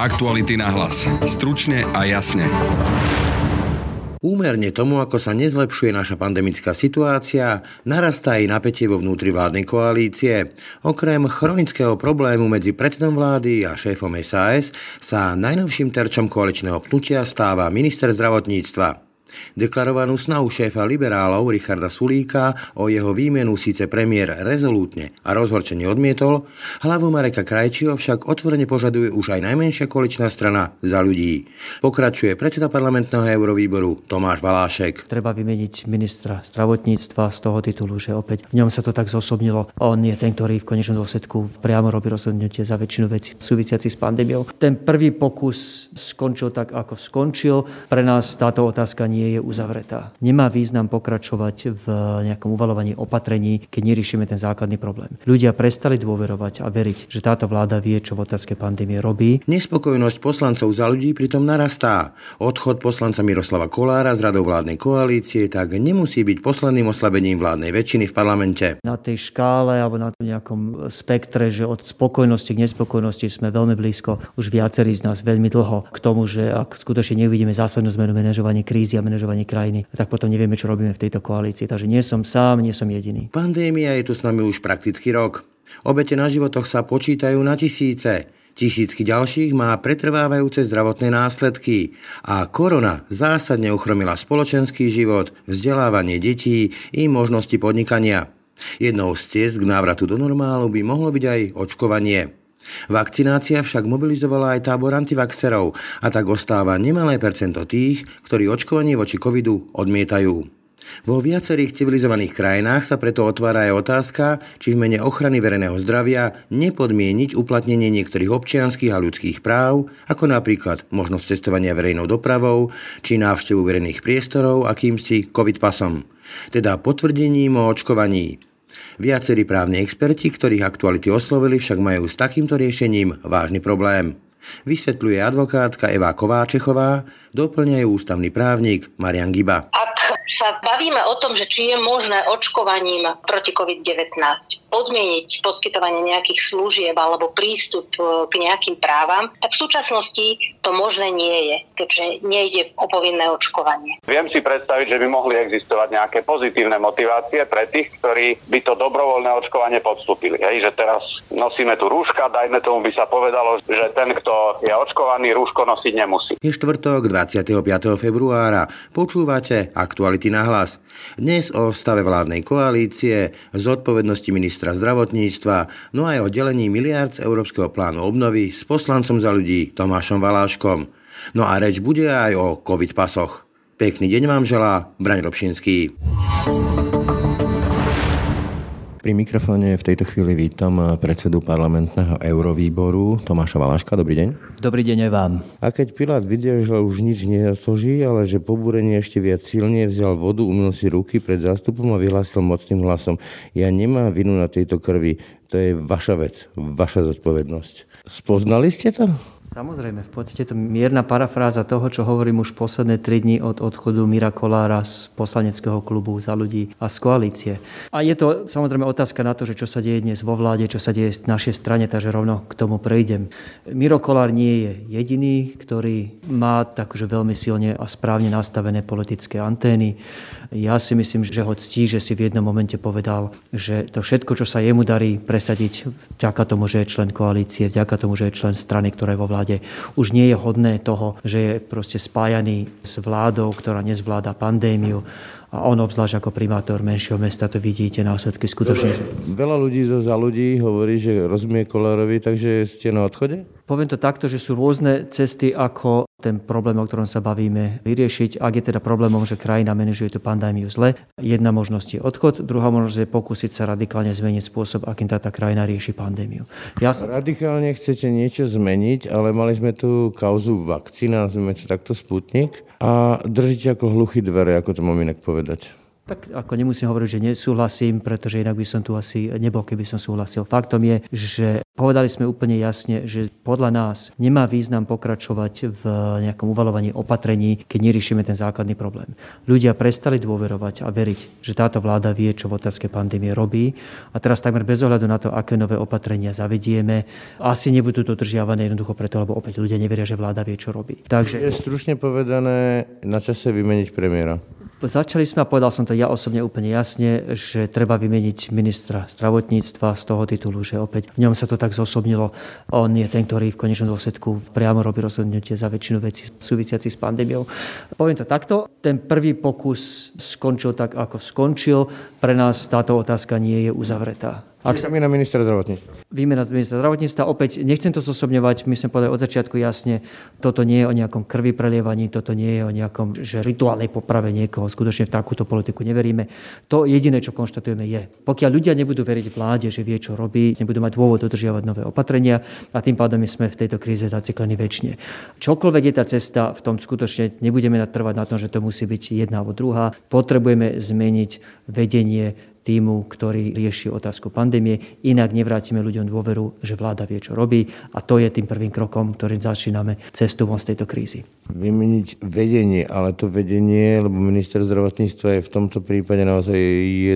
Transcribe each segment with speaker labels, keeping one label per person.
Speaker 1: Aktuality na hlas. Stručne a jasne.
Speaker 2: Úmerne tomu, ako sa nezlepšuje naša pandemická situácia, narastá aj napätie vo vnútri vládnej koalície. Okrem chronického problému medzi predsedom vlády a šéfom SAS sa najnovším terčom koaličného pnutia stáva minister zdravotníctva. Deklarovanú snahu šéfa liberálov Richarda Sulíka o jeho výmenu síce premiér rezolútne a rozhorčene odmietol, hlavu Mareka Krajčího však otvorene požaduje už aj najmenšia koaličná strana za ľudí. Pokračuje predseda parlamentného eurovýboru Tomáš Valášek.
Speaker 3: Treba vymeniť ministra zdravotníctva z toho titulu, že opäť v ňom sa to tak zosobnilo. On je ten, ktorý v konečnom dôsledku priamo robí rozhodnutie za väčšinu vecí súvisiacich s pandémiou. Ten prvý pokus skončil tak, ako skončil. Pre nás táto otázka nie nie je uzavretá. Nemá význam pokračovať v nejakom uvalovaní opatrení, keď neriešime ten základný problém. Ľudia prestali dôverovať a veriť, že táto vláda vie, čo v otázke pandémie robí.
Speaker 2: Nespokojnosť poslancov za ľudí pritom narastá. Odchod poslanca Miroslava Kolára z radou vládnej koalície tak nemusí byť posledným oslabením vládnej väčšiny v parlamente.
Speaker 3: Na tej škále alebo na nejakom spektre, že od spokojnosti k nespokojnosti sme veľmi blízko, už viacerí z nás veľmi dlho k tomu, že ak skutočne neuvidíme zásadnú zmenu manažovania krízy a manažovanie krajiny, tak potom nevieme, čo robíme v tejto koalícii. Takže nie som sám, nie som jediný.
Speaker 2: Pandémia je tu s nami už prakticky rok. Obete na životoch sa počítajú na tisíce. Tisícky ďalších má pretrvávajúce zdravotné následky a korona zásadne uchromila spoločenský život, vzdelávanie detí i možnosti podnikania. Jednou z ciest k návratu do normálu by mohlo byť aj očkovanie. Vakcinácia však mobilizovala aj tábor antivaxerov a tak ostáva nemalé percento tých, ktorí očkovanie voči covidu odmietajú. Vo viacerých civilizovaných krajinách sa preto otvára aj otázka, či v mene ochrany verejného zdravia nepodmieniť uplatnenie niektorých občianských a ľudských práv, ako napríklad možnosť cestovania verejnou dopravou či návštevu verejných priestorov akýmsi covid pasom, teda potvrdením o očkovaní. Viacerí právni experti, ktorých aktuality oslovili, však majú s takýmto riešením vážny problém. Vysvetľuje advokátka Eva Kováčechová, doplňajú ústavný právnik Marian Giba.
Speaker 4: Ak sa bavíme o tom, že či je možné očkovaním proti COVID-19 podmieniť poskytovanie nejakých služieb alebo prístup e, k nejakým právam, tak v súčasnosti to možné nie je, keďže nejde o povinné očkovanie.
Speaker 5: Viem si predstaviť, že by mohli existovať nejaké pozitívne motivácie pre tých, ktorí by to dobrovoľné očkovanie podstúpili. Hej, že teraz nosíme tu rúška, dajme tomu by sa povedalo, že ten, kto je očkovaný, rúško nosiť nemusí.
Speaker 2: Je štvrtok 25. februára. Počúvate aktuálne aktuality na hlas. Dnes o stave vládnej koalície, zodpovednosti ministra zdravotníctva, no aj o delení miliard z Európskeho plánu obnovy s poslancom za ľudí Tomášom Valáškom. No a reč bude aj o covid pasoch. Pekný deň vám želá Braň Robšinský. Pri mikrofóne v tejto chvíli vítam predsedu parlamentného eurovýboru Tomáša Valaška. Dobrý deň.
Speaker 3: Dobrý deň aj vám.
Speaker 2: A keď Pilát videl, že už nič nezoží, ale že pobúrenie ešte viac silne vzal vodu, umil si ruky pred zástupom a vyhlásil mocným hlasom. Ja nemám vinu na tejto krvi, to je vaša vec, vaša zodpovednosť. Spoznali ste to?
Speaker 3: Samozrejme, v podstate to mierna parafráza toho, čo hovorím už posledné tri dni od odchodu Mira Kolára z poslaneckého klubu za ľudí a z koalície. A je to samozrejme otázka na to, že čo sa deje dnes vo vláde, čo sa deje v našej strane, takže rovno k tomu prejdem. Miro Kolár nie je jediný, ktorý má takže veľmi silne a správne nastavené politické antény. Ja si myslím, že ho ctí, že si v jednom momente povedal, že to všetko, čo sa jemu darí presadiť, vďaka tomu, že je člen koalície, vďaka tomu, že je člen strany, ktorá je vo vláde, už nie je hodné toho, že je proste spájaný s vládou, ktorá nezvláda pandémiu a on obzvlášť ako primátor menšieho mesta to vidíte následky skutočne.
Speaker 2: Veľa ľudí zo za ľudí hovorí, že rozumie Kolárovi, takže ste na odchode?
Speaker 3: Poviem to takto, že sú rôzne cesty, ako ten problém, o ktorom sa bavíme, vyriešiť. Ak je teda problémom, že krajina manažuje tú pandémiu zle, jedna možnosť je odchod, druhá možnosť je pokúsiť sa radikálne zmeniť spôsob, akým tá, tá krajina rieši pandémiu.
Speaker 2: Ja. Radikálne chcete niečo zmeniť, ale mali sme tu kauzu vakcína, nazvime to takto Sputnik, a držíte ako hluchý dvere, ako to mám inak povedať.
Speaker 3: Tak ako nemusím hovoriť, že nesúhlasím, pretože inak by som tu asi nebol, keby som súhlasil. Faktom je, že povedali sme úplne jasne, že podľa nás nemá význam pokračovať v nejakom uvalovaní opatrení, keď neriešime ten základný problém. Ľudia prestali dôverovať a veriť, že táto vláda vie, čo v otázke pandémie robí a teraz takmer bez ohľadu na to, aké nové opatrenia zavedieme, asi nebudú dodržiavané jednoducho preto, lebo opäť ľudia neveria, že vláda vie, čo robí.
Speaker 2: Takže... Je stručne povedané na čase vymeniť premiéra.
Speaker 3: Začali sme, a povedal som to ja osobne úplne jasne, že treba vymeniť ministra zdravotníctva z toho titulu, že opäť v ňom sa to tak zosobnilo. On je ten, ktorý v konečnom dôsledku priamo robí rozhodnutie za väčšinu vecí súvisiacich s pandémiou. Poviem to takto, ten prvý pokus skončil tak, ako skončil. Pre nás táto otázka nie je uzavretá.
Speaker 2: Ak sa na ministra zdravotníctva.
Speaker 3: Výmena ministra zdravotníctva. Opäť nechcem to zosobňovať, my sme povedali od začiatku jasne, toto nie je o nejakom krvi prelievaní, toto nie je o nejakom že rituálnej poprave niekoho. Skutočne v takúto politiku neveríme. To jediné, čo konštatujeme, je, pokiaľ ľudia nebudú veriť vláde, že vie, čo robí, nebudú mať dôvod dodržiavať nové opatrenia a tým pádom sme v tejto kríze zaciklení väčšine. Čokoľvek je tá cesta, v tom skutočne nebudeme trvať na tom, že to musí byť jedna alebo druhá. Potrebujeme zmeniť vedenie týmu, ktorý rieši otázku pandémie. Inak nevrátime ľuďom dôveru, že vláda vie, čo robí a to je tým prvým krokom, ktorým začíname cestu von z tejto krízy.
Speaker 2: Vymeniť vedenie, ale to vedenie, lebo minister zdravotníctva je v tomto prípade naozaj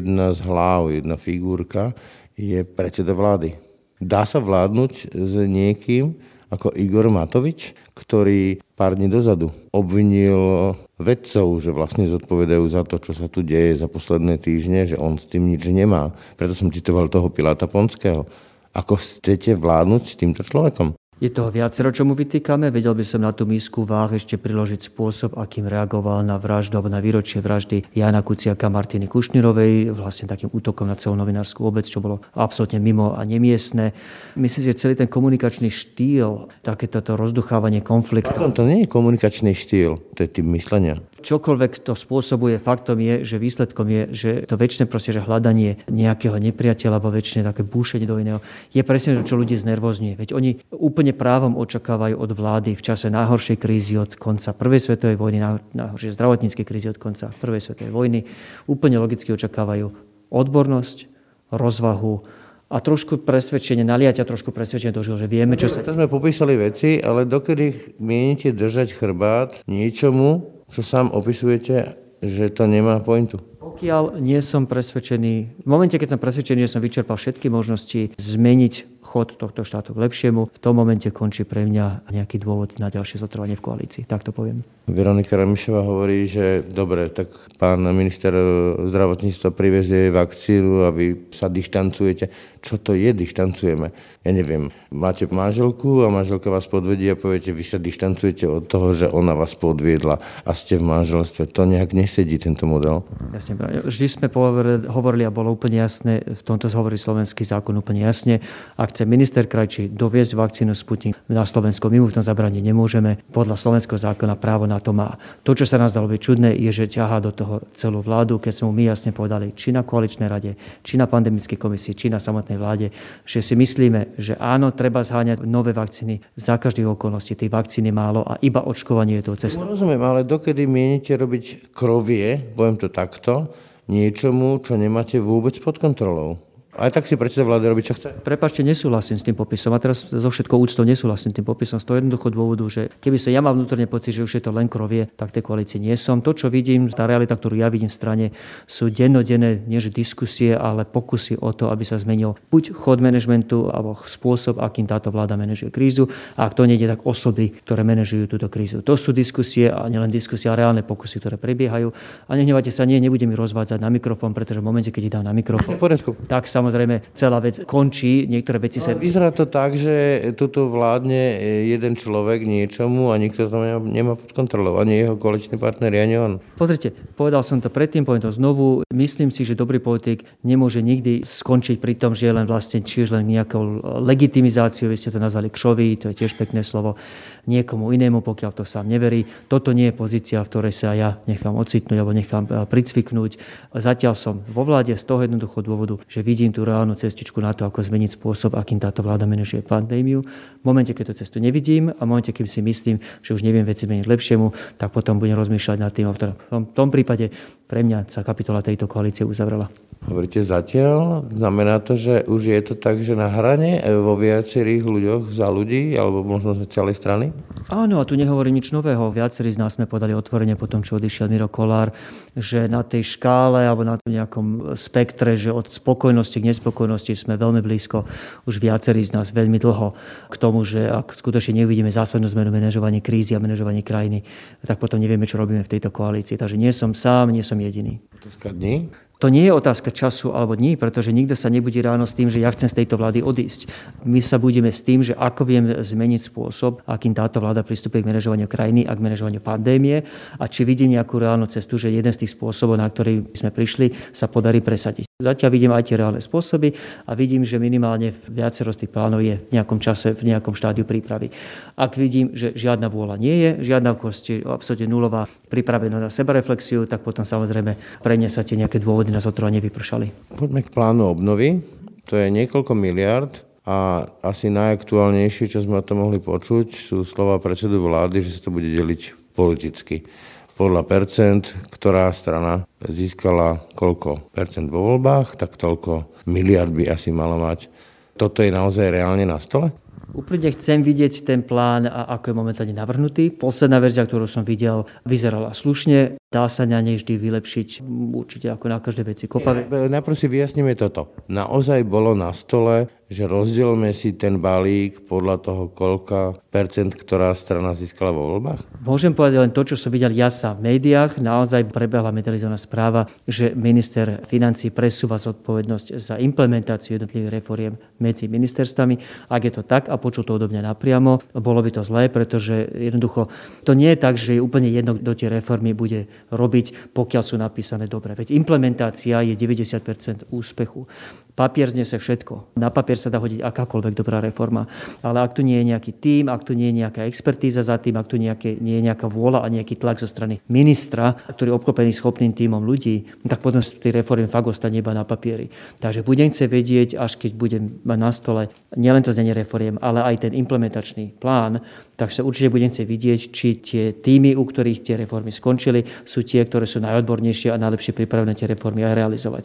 Speaker 2: jedna z hlav, jedna figurka, je predseda vlády. Dá sa vládnuť s niekým, ako Igor Matovič, ktorý pár dní dozadu obvinil vedcov, že vlastne zodpovedajú za to, čo sa tu deje za posledné týždne, že on s tým nič nemá. Preto som citoval toho Piláta Ponského. Ako chcete vládnuť s týmto človekom?
Speaker 3: Je toho viacero, čo mu vytýkame. Vedel by som na tú misku váh ešte priložiť spôsob, akým reagoval na vraždu alebo na výročie vraždy Jana Kuciaka Martiny Kušnirovej, vlastne takým útokom na celú novinárskú obec, čo bolo absolútne mimo a nemiestne. Myslím, že celý ten komunikačný štýl, takéto rozduchávanie konfliktu.
Speaker 2: Pardon, to nie je komunikačný štýl, to je tým myslenia
Speaker 3: čokoľvek to spôsobuje, faktom je, že výsledkom je, že to väčšie proste, že hľadanie nejakého nepriateľa alebo väčšie také búšenie do iného je presne to, čo ľudí znervozňuje. Veď oni úplne právom očakávajú od vlády v čase najhoršej krízy od konca prvej svetovej vojny, najhoršej zdravotníckej krízy od konca prvej svetovej vojny, úplne logicky očakávajú odbornosť, rozvahu, a trošku presvedčenie, naliať a trošku presvedčenie do že vieme, čo sa...
Speaker 2: To sme popísali veci, ale dokedy mienite držať chrbát niečomu, čo sám opisujete, že to nemá pointu?
Speaker 3: Pokiaľ nie som presvedčený, v momente, keď som presvedčený, že som vyčerpal všetky možnosti zmeniť chod tohto štátu k lepšiemu, v tom momente končí pre mňa nejaký dôvod na ďalšie zotrvanie v koalícii. Tak to poviem.
Speaker 2: Veronika Ramišová hovorí, že dobre, tak pán minister zdravotníctva privezie vakcínu a vy sa dištancujete čo to je, dištancujeme. Ja neviem, máte manželku a manželka vás podvedie a poviete, vy sa dištancujete od toho, že ona vás podviedla a ste v manželstve. To nejak nesedí, tento model.
Speaker 3: Jasne, vždy sme hovorili a bolo úplne jasné, v tomto hovorí slovenský zákon úplne jasne, ak chce minister Krajčí doviezť vakcínu Sputnik na Slovensko, my mu v tom zabraniť nemôžeme. Podľa slovenského zákona právo na to má. To, čo sa nás dalo byť čudné, je, že ťahá do toho celú vládu, keď sme mu my jasne povedali, či na koaličnej rade, či na pandemickej komisii, či na samotnej súčasnej vláde, že si myslíme, že áno, treba zháňať nové vakcíny za každých okolností. Tých vakcín málo a iba očkovanie je to cestou.
Speaker 2: Rozumiem, ale dokedy mienite robiť krovie, poviem to takto, niečomu, čo nemáte vôbec pod kontrolou? Aj tak si predseda vlády robí, čo chce.
Speaker 3: Prepačte, nesúhlasím s tým popisom. A teraz zo všetkou úctou nesúhlasím s tým popisom z toho jednoducho dôvodu, že keby sa ja mal vnútorne pocit, že už je to len krovie, tak tej koalícii nie som. To, čo vidím, tá realita, ktorú ja vidím v strane, sú dennodenné, nie že diskusie, ale pokusy o to, aby sa zmenil buď chod manažmentu alebo spôsob, akým táto vláda manažuje krízu. A ak to nejde, tak osoby, ktoré manažujú túto krízu. To sú diskusie a nielen diskusie, ale reálne pokusy, ktoré prebiehajú. A nehnevajte sa, nie, nebudem ich rozvádzať na mikrofón, pretože v momente, keď ich dám na mikrofón, tak sa samozrejme celá vec končí, niektoré veci sa...
Speaker 2: vyzerá to tak, že tuto vládne jeden človek niečomu a nikto to nemá, nemá pod kontrolou. Ani jeho koaličný partner, ani on.
Speaker 3: Pozrite, povedal som to predtým, poviem to znovu. Myslím si, že dobrý politik nemôže nikdy skončiť pri tom, že je len vlastne tiež len nejakou legitimizáciou, vy ste to nazvali kšový, to je tiež pekné slovo, niekomu inému, pokiaľ to sám neverí. Toto nie je pozícia, v ktorej sa ja nechám ocitnúť alebo nechám eh, pricviknúť. Zatiaľ som vo vláde z toho jednoducho dôvodu, že vidím tú reálnu cestičku na to, ako zmeniť spôsob, akým táto vláda manažuje pandémiu. V momente, keď tú cestu nevidím a v momente, keď si myslím, že už neviem veci meniť lepšiemu, tak potom budem rozmýšľať nad tým. Tom, v tom prípade pre mňa sa kapitola tejto koalície uzavrela.
Speaker 2: Hovoríte zatiaľ? Znamená to, že už je to tak, že na hrane e, vo viacerých ľuďoch za ľudí, alebo možno za celej strany?
Speaker 3: Áno, a tu nehovorím nič nového. Viacerí z nás sme podali otvorenie po tom, čo odišiel Miro Kolár, že na tej škále alebo na nejakom spektre, že od spokojnosti k nespokojnosti sme veľmi blízko už viacerí z nás veľmi dlho k tomu, že ak skutočne neuvidíme zásadnú zmenu manažovanie krízy a manažovanie krajiny, tak potom nevieme, čo robíme v tejto koalícii. Takže nie som sám, nie som jediný.
Speaker 2: dní?
Speaker 3: To nie je otázka času alebo dní, pretože nikto sa nebudí ráno s tým, že ja chcem z tejto vlády odísť. My sa budeme s tým, že ako viem zmeniť spôsob, akým táto vláda pristupuje k manažovaniu krajiny a k manažovaniu pandémie a či vidím nejakú reálnu cestu, že jeden z tých spôsobov, na ktorý sme prišli, sa podarí presadiť. Zatiaľ vidím aj tie reálne spôsoby a vidím, že minimálne viacero z tých plánov je v nejakom čase, v nejakom štádiu prípravy. Ak vidím, že žiadna vôľa nie je, žiadna kosti, absolútne nulová pripravenosť na sebareflexiu, tak potom samozrejme pre mňa sa tie nejaké dôvody na zotrvanie vypršali.
Speaker 2: Poďme k plánu obnovy. To je niekoľko miliard a asi najaktuálnejšie, čo sme o tom mohli počuť, sú slova predsedu vlády, že sa to bude deliť politicky podľa percent, ktorá strana získala koľko percent vo voľbách, tak toľko miliard by asi malo mať. Toto je naozaj reálne na stole?
Speaker 3: Úplne chcem vidieť ten plán, ako je momentálne navrhnutý. Posledná verzia, ktorú som videl, vyzerala slušne. Dá sa na nej vždy vylepšiť, určite ako na každej veci kopavé.
Speaker 2: Najprv si vyjasníme toto. Naozaj bolo na stole, že rozdielme si ten balík podľa toho, koľka percent ktorá strana získala vo voľbách?
Speaker 3: Môžem povedať len to, čo som videl ja sa v médiách. Naozaj prebehla medializovaná správa, že minister financí presúva zodpovednosť za implementáciu jednotlivých reforiem medzi ministerstvami. Ak je to tak a počul to odo mňa napriamo, bolo by to zlé, pretože jednoducho to nie je tak, že je úplne jedno, kto tie reformy bude robiť, pokiaľ sú napísané dobre. Veď implementácia je 90 úspechu. Papier znese všetko. Na papier sa dá hodiť akákoľvek dobrá reforma. Ale ak tu nie je nejaký tým, ak tu nie je nejaká expertíza za tým, ak tu nejaké, nie je nejaká vôľa a nejaký tlak zo strany ministra, ktorý je obklopený schopným týmom ľudí, tak potom tej reformy fakt ostane iba na papieri. Takže budem chcieť vedieť, až keď budem mať na stole nielen to znenie reforiem, ale aj ten implementačný plán, tak sa určite budem chcieť vidieť, či tie týmy, u ktorých tie reformy skončili, sú tie, ktoré sú najodbornejšie a najlepšie pripravené tie reformy aj realizovať.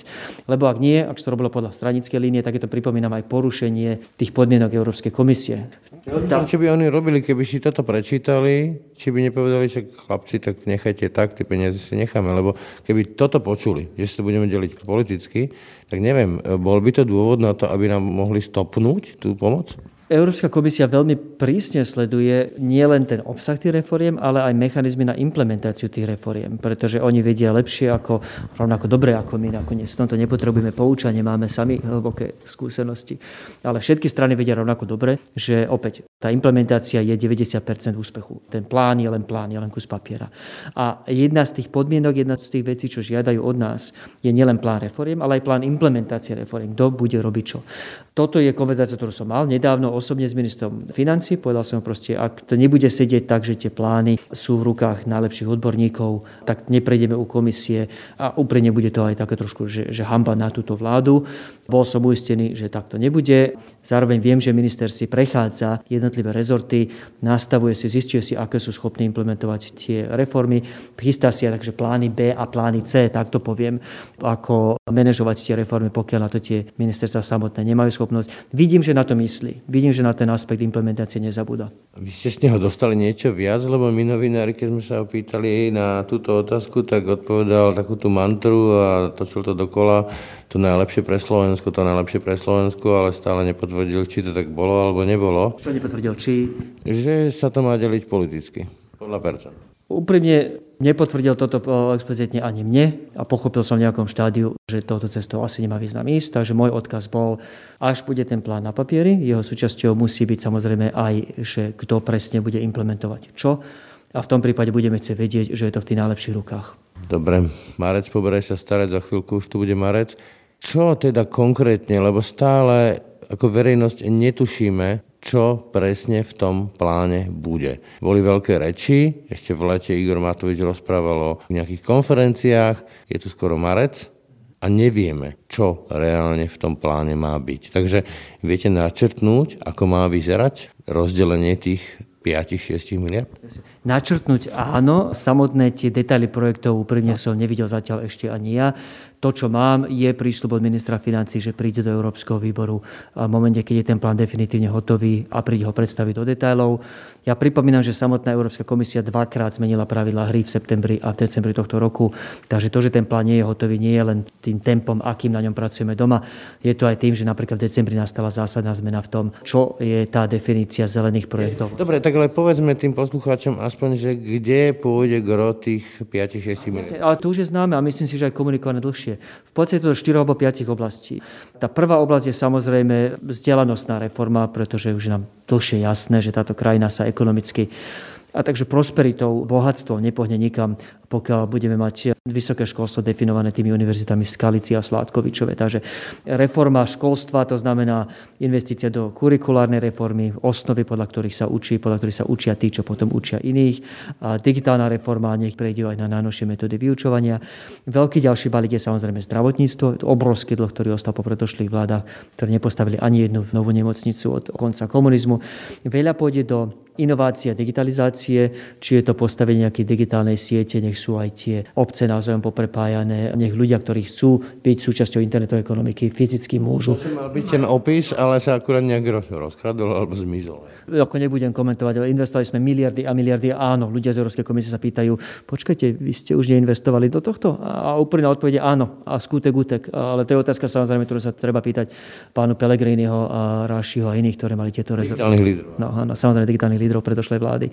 Speaker 3: Lebo ak nie, ak to robilo podľa stranickej línie, tak je to pripomínam aj porušenie tých podmienok Európskej komisie.
Speaker 2: Ja, čo by oni robili, keby si toto prečítali, či by nepovedali, že chlapci, tak nechajte tak, tie peniaze si necháme, lebo keby toto počuli, že si to budeme deliť politicky, tak neviem, bol by to dôvod na to, aby nám mohli stopnúť tú pomoc?
Speaker 3: Európska komisia veľmi prísne sleduje nielen ten obsah tých reforiem, ale aj mechanizmy na implementáciu tých reforiem, pretože oni vedia lepšie ako, rovnako dobre ako my nakoniec. V tomto nepotrebujeme poučanie, máme sami hlboké skúsenosti. Ale všetky strany vedia rovnako dobre, že opäť tá implementácia je 90% úspechu. Ten plán je len plán, je len kus papiera. A jedna z tých podmienok, jedna z tých vecí, čo žiadajú od nás, je nielen plán reforiem, ale aj plán implementácie reforiem. Kto bude robiť čo. Toto je konverzácia, ktorú som mal nedávno osobne s ministrom financí. Povedal som proste, ak to nebude sedieť tak, že tie plány sú v rukách najlepších odborníkov, tak neprejdeme u komisie a úprimne bude to aj také trošku, že, že hamba na túto vládu. Bol som uistený, že takto nebude. Zároveň viem, že minister si prechádza jednotlivé rezorty, nastavuje si, zistuje si, aké sú schopní implementovať tie reformy, chystá si takže plány B a plány C, tak to poviem, ako manažovať tie reformy, pokiaľ na to tie ministerstva samotné nemajú schopnosť. Vidím, že na to myslí. Vidím, že na ten aspekt implementácie nezabúda.
Speaker 2: Vy ste z neho dostali niečo viac, lebo my novinári, keď sme sa opýtali na túto otázku, tak odpovedal takú tú mantru a točil to dokola to najlepšie pre Slovensko, to najlepšie pre Slovensko, ale stále nepotvrdil, či to tak bolo alebo nebolo.
Speaker 3: Čo nepotvrdil, či?
Speaker 2: Že sa to má deliť politicky, podľa percent.
Speaker 3: Úprimne nepotvrdil toto explicitne ani mne a pochopil som v nejakom štádiu, že touto cestou asi nemá význam ísť, takže môj odkaz bol, až bude ten plán na papieri, jeho súčasťou musí byť samozrejme aj, že kto presne bude implementovať čo a v tom prípade budeme chcieť vedieť, že je to v tých najlepších rukách.
Speaker 2: Dobre, Marec, poberaj sa starať, za chvíľku už tu bude Marec. Čo teda konkrétne, lebo stále ako verejnosť netušíme, čo presne v tom pláne bude. Boli veľké reči, ešte v lete Igor Matovič rozprával o nejakých konferenciách, je tu skoro marec a nevieme, čo reálne v tom pláne má byť. Takže viete načrtnúť, ako má vyzerať rozdelenie tých
Speaker 6: 5-6 miliard?
Speaker 3: Načrtnúť áno, samotné tie detaily projektov úprimne som nevidel zatiaľ ešte ani ja. To, čo mám, je prísľub od ministra financí, že príde do Európskeho výboru v momente, keď je ten plán definitívne hotový a príde ho predstaviť do detailov. Ja pripomínam, že samotná Európska komisia dvakrát zmenila pravidla hry v septembri a v decembri tohto roku. Takže to, že ten plán nie je hotový, nie je len tým tempom, akým na ňom pracujeme doma. Je to aj tým, že napríklad v decembri nastala zásadná zmena v tom, čo je tá definícia zelených projektov.
Speaker 6: Dobre, tak ale povedzme tým poslucháčom aspoň, že kde pôjde gro tých 5-6 miliard.
Speaker 3: Ale to už je známe a myslím si, že aj komunikované dlhšie. V podstate to 4 alebo 5 oblastí. Tá prvá oblasť je samozrejme vzdelanostná reforma, pretože už nám dlhšie jasné, že táto krajina sa ekonomicky a takže prosperitou, bohatstvom nepohne nikam, pokiaľ budeme mať vysoké školstvo definované tými univerzitami v Skalici a Sládkovičove. Takže reforma školstva, to znamená investícia do kurikulárnej reformy, osnovy, podľa ktorých sa učí, podľa ktorých sa učia tí, čo potom učia iných. A digitálna reforma, nech prejde aj na najnovšie metódy vyučovania. Veľký ďalší balík je samozrejme zdravotníctvo, obrovský dlh, ktorý ostal po predošlých vládach, ktoré nepostavili ani jednu novú nemocnicu od konca komunizmu. Veľa pôjde do inovácie digitalizácie, či je to postavenie nejakej digitálnej siete, nech sú aj tie obce navzájom poprepájané, nech ľudia, ktorí chcú byť súčasťou internetovej ekonomiky, fyzicky môžu.
Speaker 6: To mal byť ten opis, ale sa akurát nejak rozkradol alebo zmizol.
Speaker 3: Ako nebudem komentovať, ale investovali sme miliardy a miliardy. Áno, ľudia z Európskej komisie sa pýtajú, počkajte, vy ste už neinvestovali do tohto? A úplná odpoveď áno, a skútek, útek. Ale to je otázka samozrejme, ktorú sa treba pýtať pánu Pelegriniho a Rášiho a iných, ktoré mali tieto rezervy.
Speaker 6: Digitálnych lídrov.
Speaker 3: No, áno, samozrejme digitálnych lídrov predošlej vlády.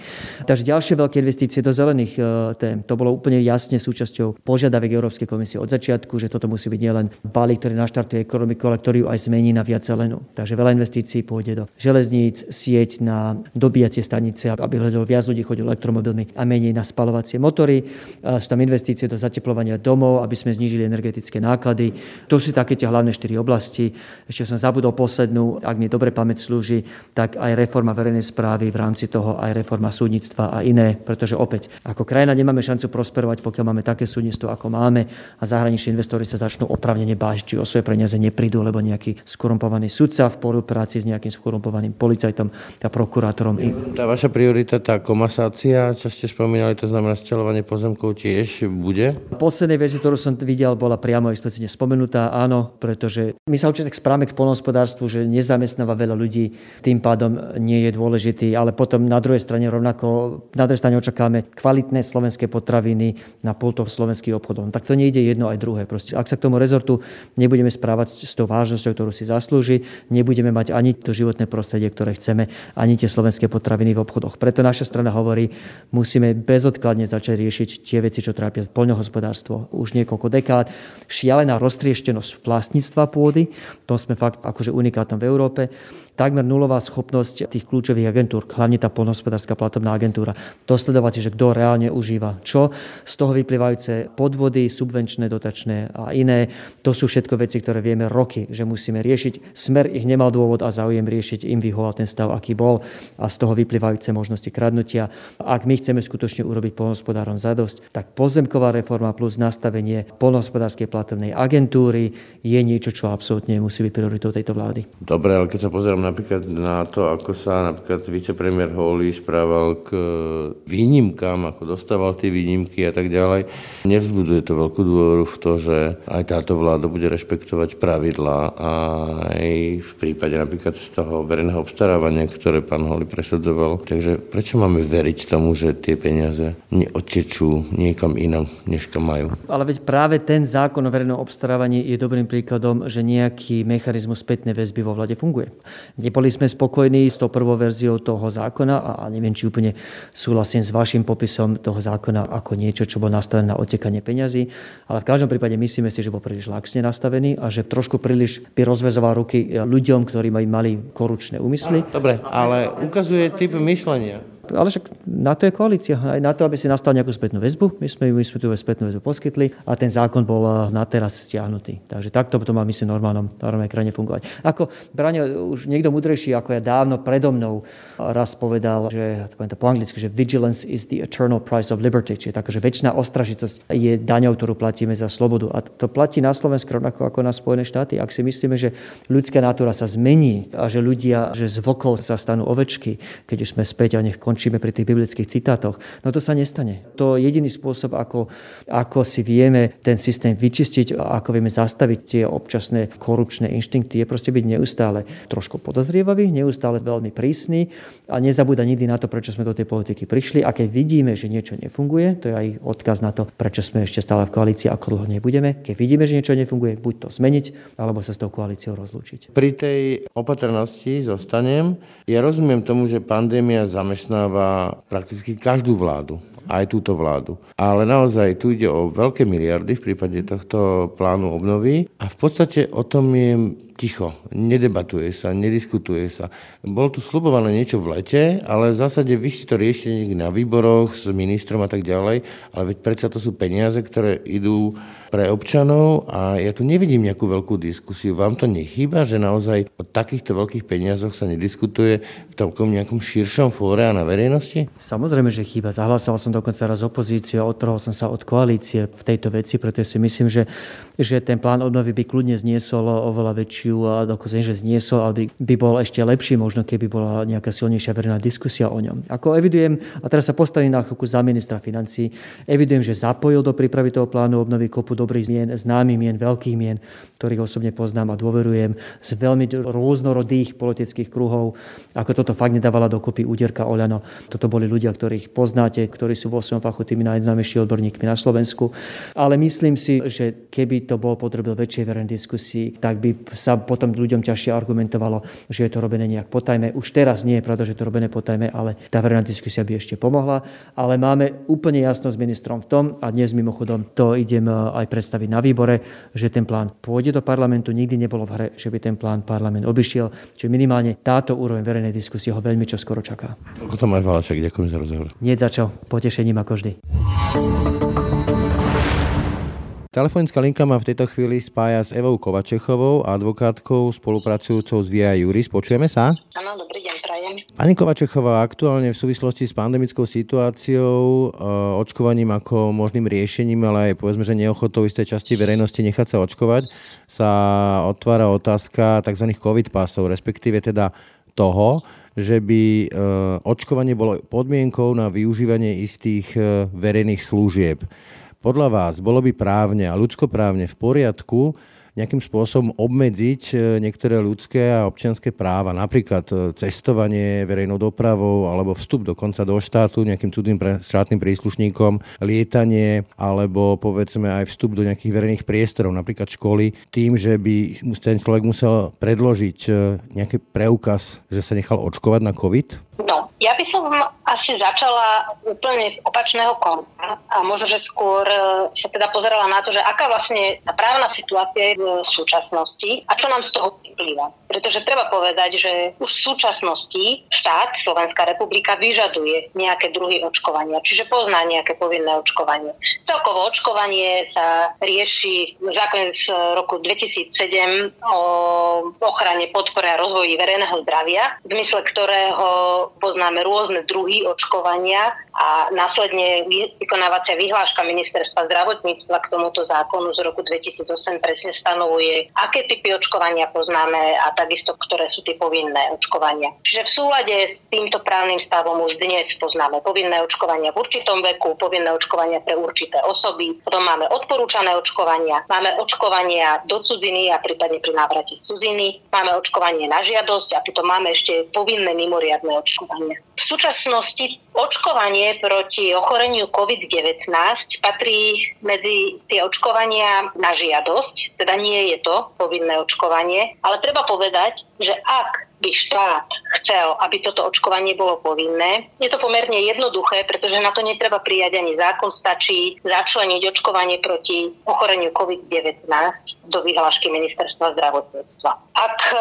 Speaker 3: Takže ďalšie veľké investície do zelených uh, tém. To bolo úplne jasne súčasťou požiadaviek Európskej komisie od začiatku, že toto musí byť nielen balík, ktorý naštartuje ekonomiku, ale ktorý ju aj zmení na viac zelenú. Takže veľa investícií pôjde do železníc, sieť na dobíjacie stanice, aby hľadalo viac ľudí chodilo elektromobilmi a menej na spalovacie motory. Sú tam investície do zateplovania domov, aby sme znížili energetické náklady. To sú také tie hlavné štyri oblasti. Ešte som zabudol poslednú, ak mi dobre pamäť slúži, tak aj reforma verejnej správy, v rámci toho aj reforma súdnictva a iné, pretože opäť ako krajina nemáme šancu prosperovať, pokiaľ máme také súdnictvo, ako máme a zahraniční investori sa začnú opravnene báť, či o svoje peniaze neprídu, lebo nejaký skorumpovaný sudca v spolupráci s nejakým skorumpovaným policajtom a prokurátorom.
Speaker 6: Tá vaša priorita, tá komasácia, čo ste spomínali, to znamená sťaľovanie pozemkov tiež bude?
Speaker 3: Poslednej verzii, ktorú som videl, bola priamo explicitne spomenutá, áno, pretože my sa určite správame k polnohospodárstvu, že nezamestnáva veľa ľudí, tým pádom nie je dôležitý, ale potom na druhej strane rovnako, na druhej strane očakáme kvalitné slovenské potraviny na pultoch slovenských obchodov. No, tak to nejde jedno aj druhé. Proste, ak sa k tomu rezortu nebudeme správať s tou vážnosťou, ktorú si zaslúži, nebudeme mať ani to životné prostredie, ktoré chceme, ani tie slovenské potraviny v obchodoch. Preto naša strana hovorí, musíme bezodkladne začať riešiť tie veci, čo trápia poľnohospodárstvo už niekoľko dekád. Šialená roztrieštenosť vlastníctva pôdy, to sme fakt akože unikátom v Európe takmer nulová schopnosť tých kľúčových agentúr, hlavne tá polnohospodárska platobná agentúra, dosledovať si, že kto reálne užíva čo. Z toho vyplývajúce podvody, subvenčné, dotačné a iné. To sú všetko veci, ktoré vieme roky, že musíme riešiť. Smer ich nemal dôvod a záujem riešiť, im vyhoval ten stav, aký bol a z toho vyplývajúce možnosti kradnutia. Ak my chceme skutočne urobiť polnohospodárom zadosť, tak pozemková reforma plus nastavenie polnohospodárskej platobnej agentúry je niečo, čo absolútne musí byť prioritou tejto vlády.
Speaker 6: Dobre, ale keď sa pozerám napríklad na to, ako sa napríklad vicepremiér Holly správal k výnimkám, ako dostával tie výnimky a tak ďalej. Nevzbuduje to veľkú dôveru v to, že aj táto vláda bude rešpektovať pravidlá a aj v prípade napríklad z toho verejného obstarávania, ktoré pán Holly presadzoval. Takže prečo máme veriť tomu, že tie peniaze neodtečú niekam inam, než kam majú?
Speaker 3: Ale veď práve ten zákon o verejnom obstarávaní je dobrým príkladom, že nejaký mechanizmus spätnej väzby vo vlade funguje. Neboli sme spokojní s tou prvou verziou toho zákona a neviem, či úplne súhlasím s vašim popisom toho zákona ako niečo, čo bolo nastavené na otekanie peňazí, ale v každom prípade myslíme si, že bol príliš laxne nastavený a že trošku príliš by rozvezoval ruky ľuďom, ktorí mali korupčné úmysly.
Speaker 6: Dobre, ale ukazuje typ myslenia.
Speaker 3: Ale však na to je koalícia, aj na to, aby si nastal nejakú spätnú väzbu. My sme, my sme tú spätnú väzbu poskytli a ten zákon bol eh, na teraz stiahnutý. Takže takto to má, myslím, normálnom, normálnej krajine fungovať. Ako, Braňo, už niekto mudrejší ako ja dávno predo mnou raz povedal, že, to poviem to po anglicky, že vigilance is the eternal price of liberty, čiže taká, že väčšiná ostražitosť je daňou, ktorú platíme za slobodu. A to platí na Slovensku rovnako ako na Spojené štáty. Ak si myslíme, že ľudská natúra sa zmení a že ľudia, že z vokov sa stanú ovečky, keď už sme späť a nech končí skončíme pri tých biblických citátoch. No to sa nestane. To je jediný spôsob, ako, ako si vieme ten systém vyčistiť ako vieme zastaviť tie občasné korupčné inštinkty, je proste byť neustále trošku podozrievavý, neustále veľmi prísny a nezabúda nikdy na to, prečo sme do tej politiky prišli. A keď vidíme, že niečo nefunguje, to je aj odkaz na to, prečo sme ešte stále v koalícii, ako dlho nebudeme. Keď vidíme, že niečo nefunguje, buď to zmeniť, alebo sa s tou koalíciou rozlúčiť.
Speaker 6: Pri tej opatrnosti zostanem. Ja rozumiem tomu, že pandémia zamestnáva prakticky každú vládu aj túto vládu. Ale naozaj tu ide o veľké miliardy v prípade tohto plánu obnovy a v podstate o tom je ticho, nedebatuje sa, nediskutuje sa. Bolo tu slubované niečo v lete, ale v zásade vy si to riešite na výboroch s ministrom a tak ďalej, ale veď predsa to sú peniaze, ktoré idú pre občanov a ja tu nevidím nejakú veľkú diskusiu. Vám to nechýba, že naozaj o takýchto veľkých peniazoch sa nediskutuje v takom nejakom širšom fóre a na verejnosti?
Speaker 3: Samozrejme, že chýba. Zahlasoval som dokonca raz opozíciu a odtrhol som sa od koalície v tejto veci, pretože si myslím, že, že ten plán obnovy by kľudne zniesol oveľa väčšiu dokonca že zniesol, ale by, by bol ešte lepší možno, keby bola nejaká silnejšia verejná diskusia o ňom. Ako evidujem, a teraz sa postavím na chvíľku za ministra financí, evidujem, že zapojil do prípravy toho plánu obnovy kopu dobrých mien, známych mien, veľkých mien, ktorých osobne poznám a dôverujem z veľmi rôznorodých politických kruhov, ako toto fakt nedávala dokopy úderka Oľano. Toto boli ľudia, ktorých poznáte, ktorí sú vo svojom fachu tými najznámejšími odborníkmi na Slovensku. Ale myslím si, že keby to bol potrebil väčšej verejnej diskusii, tak by sa potom ľuďom ťažšie argumentovalo, že je to robené nejak potajme. Už teraz nie je pravda, že je to robené potajme, ale tá verejná diskusia by ešte pomohla. Ale máme úplne jasno s ministrom v tom, a dnes mimochodom to idem aj aj predstaviť na výbore, že ten plán pôjde do parlamentu. Nikdy nebolo v hre, že by ten plán parlament obišiel. Čiže minimálne táto úroveň verejnej diskusie ho veľmi čoskoro čaká.
Speaker 6: Ako to máš, Valaček, ďakujem za rozhovor.
Speaker 3: Nie za čo, potešením ako vždy.
Speaker 2: Telefonická linka ma v tejto chvíli spája s Evou Kovačechovou, advokátkou spolupracujúcou s VIA Juris. Počujeme sa?
Speaker 4: Áno, dobrý deň, prajem.
Speaker 2: Pani Kovačechová, aktuálne v súvislosti s pandemickou situáciou, e, očkovaním ako možným riešením, ale aj povedzme, že neochotou istej časti verejnosti nechať sa očkovať, sa otvára otázka tzv. COVID pasov, respektíve teda toho, že by e, očkovanie bolo podmienkou na využívanie istých e, verejných služieb. Podľa vás bolo by právne a ľudskoprávne v poriadku nejakým spôsobom obmedziť e, niektoré ľudské a občianské práva, napríklad e, cestovanie verejnou dopravou alebo vstup dokonca do štátu nejakým cudzým štátnym príslušníkom, lietanie alebo povedzme aj vstup do nejakých verejných priestorov, napríklad školy, tým, že by ten človek musel predložiť e, nejaký preukaz, že sa nechal očkovať na COVID?
Speaker 4: No, ja by som asi začala úplne z opačného konta a možno, že skôr e, sa teda pozerala na to, že aká vlastne právna situácia je v súčasnosti a čo nám z toho vyplýva. Pretože treba povedať, že už v súčasnosti štát, Slovenská republika, vyžaduje nejaké druhy očkovania, čiže pozná nejaké povinné očkovanie. Celkovo očkovanie sa rieši zákon z roku 2007 o ochrane, podpore a rozvoji verejného zdravia, v zmysle ktorého poznáme rôzne druhy očkovania a následne vykonávacia vyhláška ministerstva zdravotníctva k tomuto zákonu z roku 2008 presne stanovuje, aké typy očkovania poznáme a takisto, ktoré sú tie povinné očkovania. Čiže v súlade s týmto právnym stavom už dnes poznáme povinné očkovania v určitom veku, povinné očkovania pre určité osoby, potom máme odporúčané očkovania, máme očkovania do cudziny a prípadne pri návrate z cudziny, máme očkovanie na žiadosť a potom máme ešte povinné mimoriadne očkovanie. V súčasnosti očkovanie proti ochoreniu COVID-19 patrí medzi tie očkovania na žiadosť, teda nie je to povinné očkovanie, ale treba povedať, že ak by štát chcel, aby toto očkovanie bolo povinné. Je to pomerne jednoduché, pretože na to netreba prijať ani zákon, stačí začleniť očkovanie proti ochoreniu COVID-19 do vyhlášky ministerstva zdravotníctva. Ak e,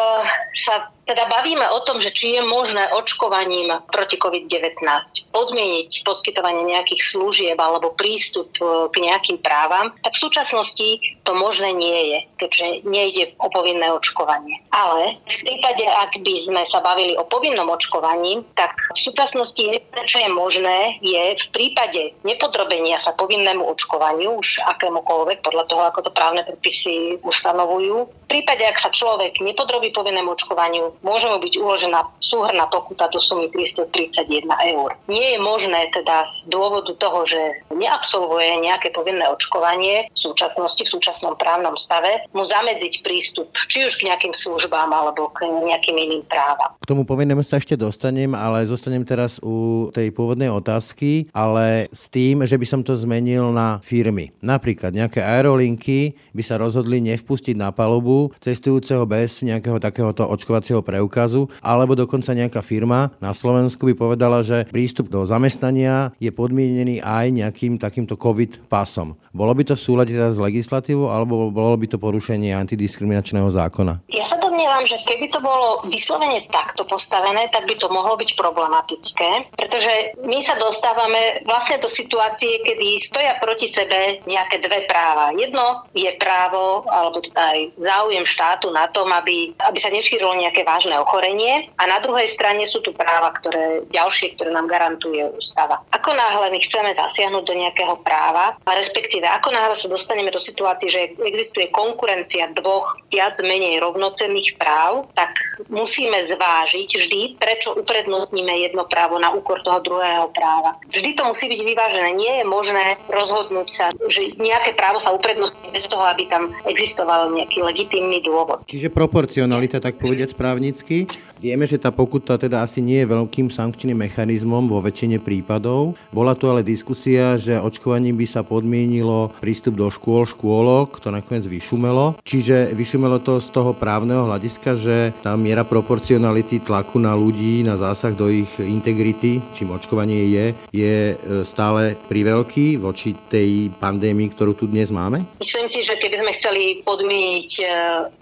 Speaker 4: sa teda bavíme o tom, že či je možné očkovaním proti COVID-19 podmieniť poskytovanie nejakých služieb alebo prístup e, k nejakým právam, tak v súčasnosti to možné nie je, keďže nejde o povinné očkovanie. Ale v prípade, ak by sme sa bavili o povinnom očkovaní, tak v súčasnosti čo je možné, je v prípade nepodrobenia sa povinnému očkovaniu, už akémukoľvek, podľa toho, ako to právne predpisy ustanovujú, v prípade, ak sa človek nepodrobí povinnému očkovaniu, môže mu byť uložená súhrná pokuta do sumy 331 eur. Nie je možné teda z dôvodu toho, že neabsolvuje nejaké povinné očkovanie v súčasnosti, v súčasnom právnom stave, mu zamedziť prístup či už k nejakým službám alebo k nejakým iným právam.
Speaker 2: K tomu povinnému sa ešte dostanem, ale zostanem teraz u tej pôvodnej otázky, ale s tým, že by som to zmenil na firmy. Napríklad nejaké aerolinky by sa rozhodli nevpustiť na palubu cestujúceho bez nejakého takéhoto očkovacieho preukazu, alebo dokonca nejaká firma na Slovensku by povedala, že prístup do zamestnania je podmienený aj nejakým takýmto COVID pasom. Bolo by to v súlade teda s legislatívou, alebo bolo by to porušenie antidiskriminačného zákona?
Speaker 4: Ja sa domnievam, že keby to bolo vyslovene takto postavené, tak by to mohlo byť problematické, pretože my sa dostávame vlastne do situácie, kedy stoja proti sebe nejaké dve práva. Jedno je právo, alebo aj záujem štátu na tom, aby, aby sa nešírilo nejaké vážne ochorenie a na druhej strane sú tu práva, ktoré ďalšie, ktoré nám garantuje ústava. Ako náhle my chceme zasiahnuť do nejakého práva, a respektíve ako náhle sa dostaneme do situácie, že existuje konkurencia dvoch viac menej rovnocenných práv, tak musíme zvážiť vždy, prečo uprednostníme jedno právo na úkor toho druhého práva. Vždy to musí byť vyvážené. Nie je možné rozhodnúť sa, že nejaké právo sa uprednostní bez toho, aby tam existoval nejaký legitímny dôvod.
Speaker 2: Čiže proporcionalita, tak povedať správnicky. Vieme, že tá pokuta teda asi nie je veľkým sankčným mechanizmom vo väčšine prípadov. Bola tu ale diskusia, že očkovaním by sa podmienilo prístup do škôl, škôlok, to nakoniec vyšumelo. Čiže vyšumelo to z toho právneho hľadiska, že tá miera proporcionality tlaku na ľudí, na zásah do ich integrity, čím očkovanie je, je e, stále priveľký voči tej pandémii, ktorú tu dnes máme?
Speaker 4: Myslím si, že keby sme chceli podmieniť e,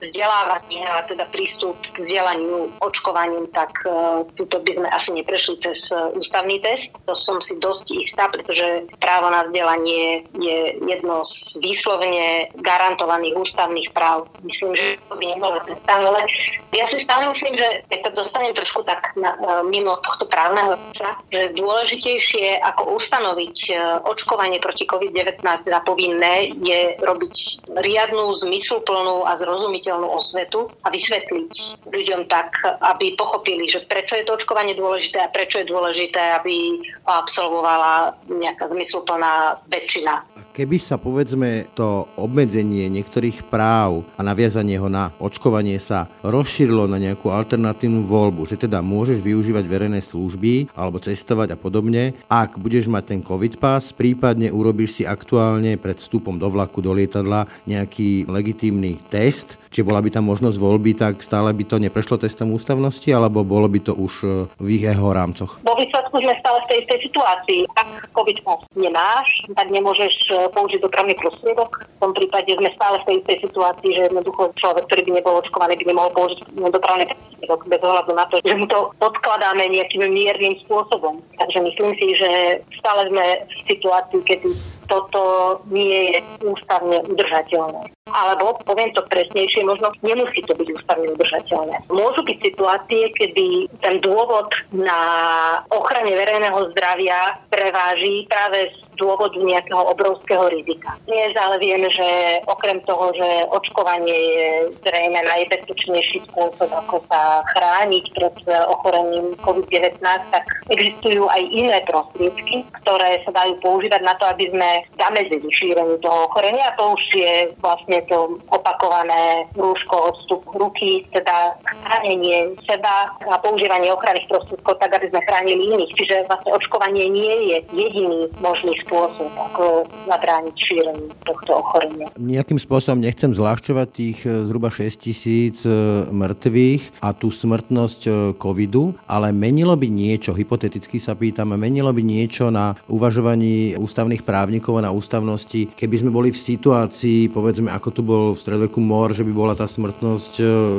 Speaker 4: vzdelávanie a teda prístup k vzdelaniu očkovaním, tak uh, tuto by sme asi neprešli cez ústavný test. To som si dosť istá, pretože právo na vzdelanie je jedno z výslovne garantovaných ústavných práv. Myslím, že to by nebolo cesta, ale ja si stále myslím, že keď to dostanem trošku tak na, uh, mimo tohto právneho sa, že dôležitejšie ako ustanoviť očkovanie proti COVID-19 za povinné je robiť riadnu, zmysluplnú a zrozumiteľnú osvetu a vysvetliť ľuďom tak, aby pochopili, že prečo je to očkovanie dôležité a prečo je dôležité, aby absolvovala nejaká zmysluplná väčšina.
Speaker 2: Keby sa povedzme to obmedzenie niektorých práv a naviazanie ho na očkovanie sa rozšírilo na nejakú alternatívnu voľbu, že teda môžeš využívať verejné služby alebo cestovať a podobne, ak budeš mať ten COVID pass, prípadne urobíš si aktuálne pred vstupom do vlaku, do lietadla nejaký legitímny test, či bola by tam možnosť voľby, tak stále by to neprešlo testom ústavnosti, alebo bolo by to už e, v ich jeho rámcoch?
Speaker 4: Vo výsledku sme stále v tej istej situácii. Ak COVID nemáš, tak nemôžeš e, použiť dopravný prostriedok. V tom prípade sme stále v tej istej situácii, že jednoducho človek, ktorý by nebol očkovaný, by nemohol použiť dopravný prostriedok bez ohľadu na to, že mu to odkladáme nejakým miernym spôsobom. Takže myslím si, že stále sme v situácii, kedy toto nie je ústavne udržateľné. Alebo, poviem to presnejšie, možno nemusí to byť ústavne udržateľné. Môžu byť situácie, kedy ten dôvod na ochrane verejného zdravia preváži práve dôvodu nejakého obrovského rizika. Dnes ale vieme, že okrem toho, že očkovanie je zrejme najbezpečnejší spôsob, ako sa chrániť pred ochorením COVID-19, tak existujú aj iné prostriedky, ktoré sa dajú používať na to, aby sme zamedzili šíreniu toho ochorenia. A to už je vlastne to opakované rúško, odstup ruky, teda chránenie seba a používanie ochranných prostriedkov tak, aby sme chránili iných. Čiže vlastne očkovanie nie je jediný možný spôsob, ako zabrániť šíreniu tohto ochorenia.
Speaker 2: Nejakým spôsobom nechcem zľahčovať tých e, zhruba 6 tisíc e, mŕtvych a tú smrtnosť e, covidu, ale menilo by niečo, hypoteticky sa pýtam, menilo by niečo na uvažovaní ústavných právnikov a na ústavnosti, keby sme boli v situácii, povedzme, ako tu bol v stredoveku mor, že by bola tá smrtnosť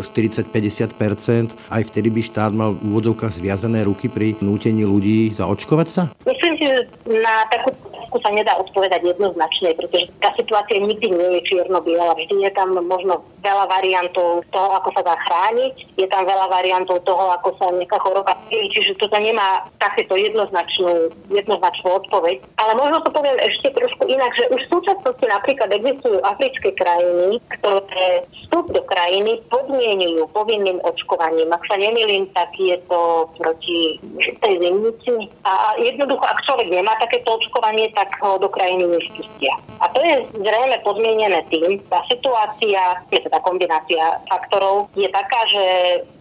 Speaker 2: 40-50%, aj vtedy by štát mal v úvodzovkách zviazané ruky pri nútení ľudí zaočkovať sa?
Speaker 4: Myslím, že na takú otázku sa nedá odpovedať jednoznačne, pretože tá situácia nikdy nie je čierno-biela. Vždy je tam možno veľa variantov toho, ako sa dá chrániť, je tam veľa variantov toho, ako sa nejaká choroba cíli, čiže toto nemá takéto jednoznačnú, jednoznačnú odpoveď. Ale možno to poviem ešte trošku inak, že už v súčasnosti napríklad existujú africké krajiny, ktoré vstup do krajiny podmienujú povinným očkovaním. Ak sa nemýlim, tak je to proti tej zimnici. A jednoducho, ak človek nemá takéto očkovanie, tak ho do krajiny nespustia. A to je zrejme podmienené tým, tá situácia, je tá kombinácia faktorov, je taká, že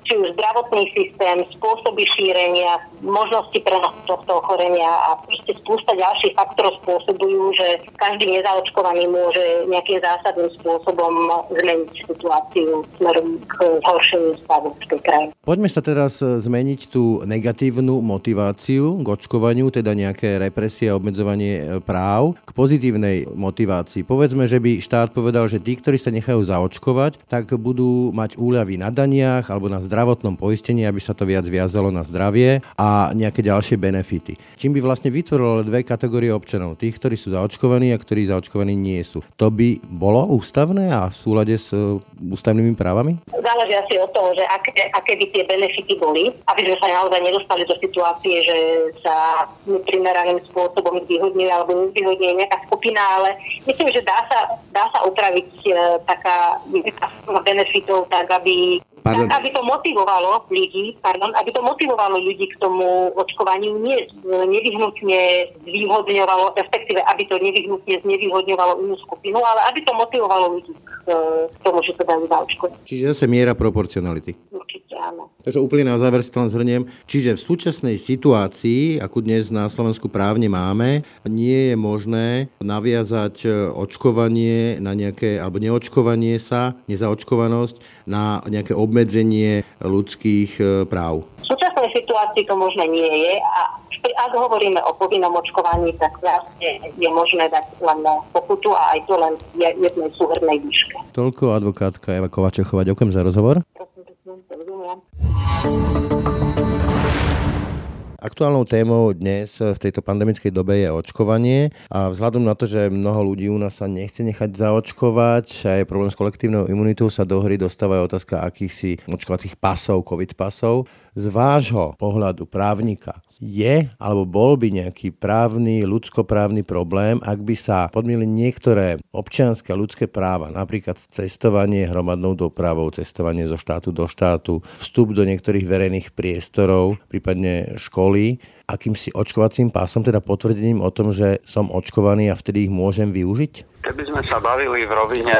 Speaker 4: či už zdravotný systém, spôsoby šírenia, možnosti prenosu tohto ochorenia a proste spústa ďalších faktorov spôsobujú, že každý nezaočkovaný môže nejakým zásadným spôsobom zmeniť situáciu smerom k zhoršeniu stavu v tej krajine.
Speaker 2: Poďme sa teraz e, zmeniť tú negatívnu motiváciu k očkovaniu, teda nejaké represie a obmedzovanie e, práv, k pozitívnej motivácii. Povedzme, že by štát povedal, že tí, ktorí sa nechajú zaočkovať, tak budú mať úľavy na daniach alebo na zdravotných zdravotnom poistení, aby sa to viac viazalo na zdravie a nejaké ďalšie benefity. Čím by vlastne vytvorilo dve kategórie občanov, tých, ktorí sú zaočkovaní a ktorí zaočkovaní nie sú. To by bolo ústavné a v súlade s uh, ústavnými právami?
Speaker 4: Záleží asi od toho, že aké, aké by tie benefity boli, aby sme sa naozaj nedostali do situácie, že sa neprimeraným spôsobom zvýhodňuje alebo nevyhodňuje nejaká skupina, ale myslím, že dá sa, dá sa upraviť e, taká benefitov tak, aby Pardon. aby to motivovalo ľudí, pardon, aby to motivovalo ľudí k tomu očkovaniu, nie nevyhnutne zvýhodňovalo, respektíve aby to nevyhnutne znevýhodňovalo inú skupinu, ale aby to motivovalo ľudí k tomu, že to dajú zaočkovať.
Speaker 2: Čiže zase miera proporcionality.
Speaker 4: Určite áno.
Speaker 2: Takže úplne na záver si to len zhrniem. Čiže v súčasnej situácii, akú dnes na Slovensku právne máme, nie je možné naviazať očkovanie na nejaké, alebo neočkovanie sa, nezaočkovanosť na nejaké ob obmedzenie ľudských e, práv?
Speaker 4: V súčasnej situácii to možné nie je a ak hovoríme o povinnom očkovaní, tak vlastne je možné dať len pokutu a aj to len jednej súhrnej výške.
Speaker 2: Toľko advokátka Eva Kovačechová. Ďakujem za rozhovor. Aktuálnou témou dnes v tejto pandemickej dobe je očkovanie a vzhľadom na to, že mnoho ľudí u nás sa nechce nechať zaočkovať a je problém s kolektívnou imunitou, sa do hry dostáva otázka akýchsi očkovacích pasov, covid pasov. Z vášho pohľadu právnika. Je alebo bol by nejaký právny, ľudskoprávny problém, ak by sa podmienili niektoré občianske ľudské práva, napríklad cestovanie hromadnou dopravou, cestovanie zo štátu do štátu, vstup do niektorých verejných priestorov, prípadne školy, akýmsi očkovacím pásom, teda potvrdením o tom, že som očkovaný a vtedy ich môžem využiť?
Speaker 5: Keby sme sa bavili v rovine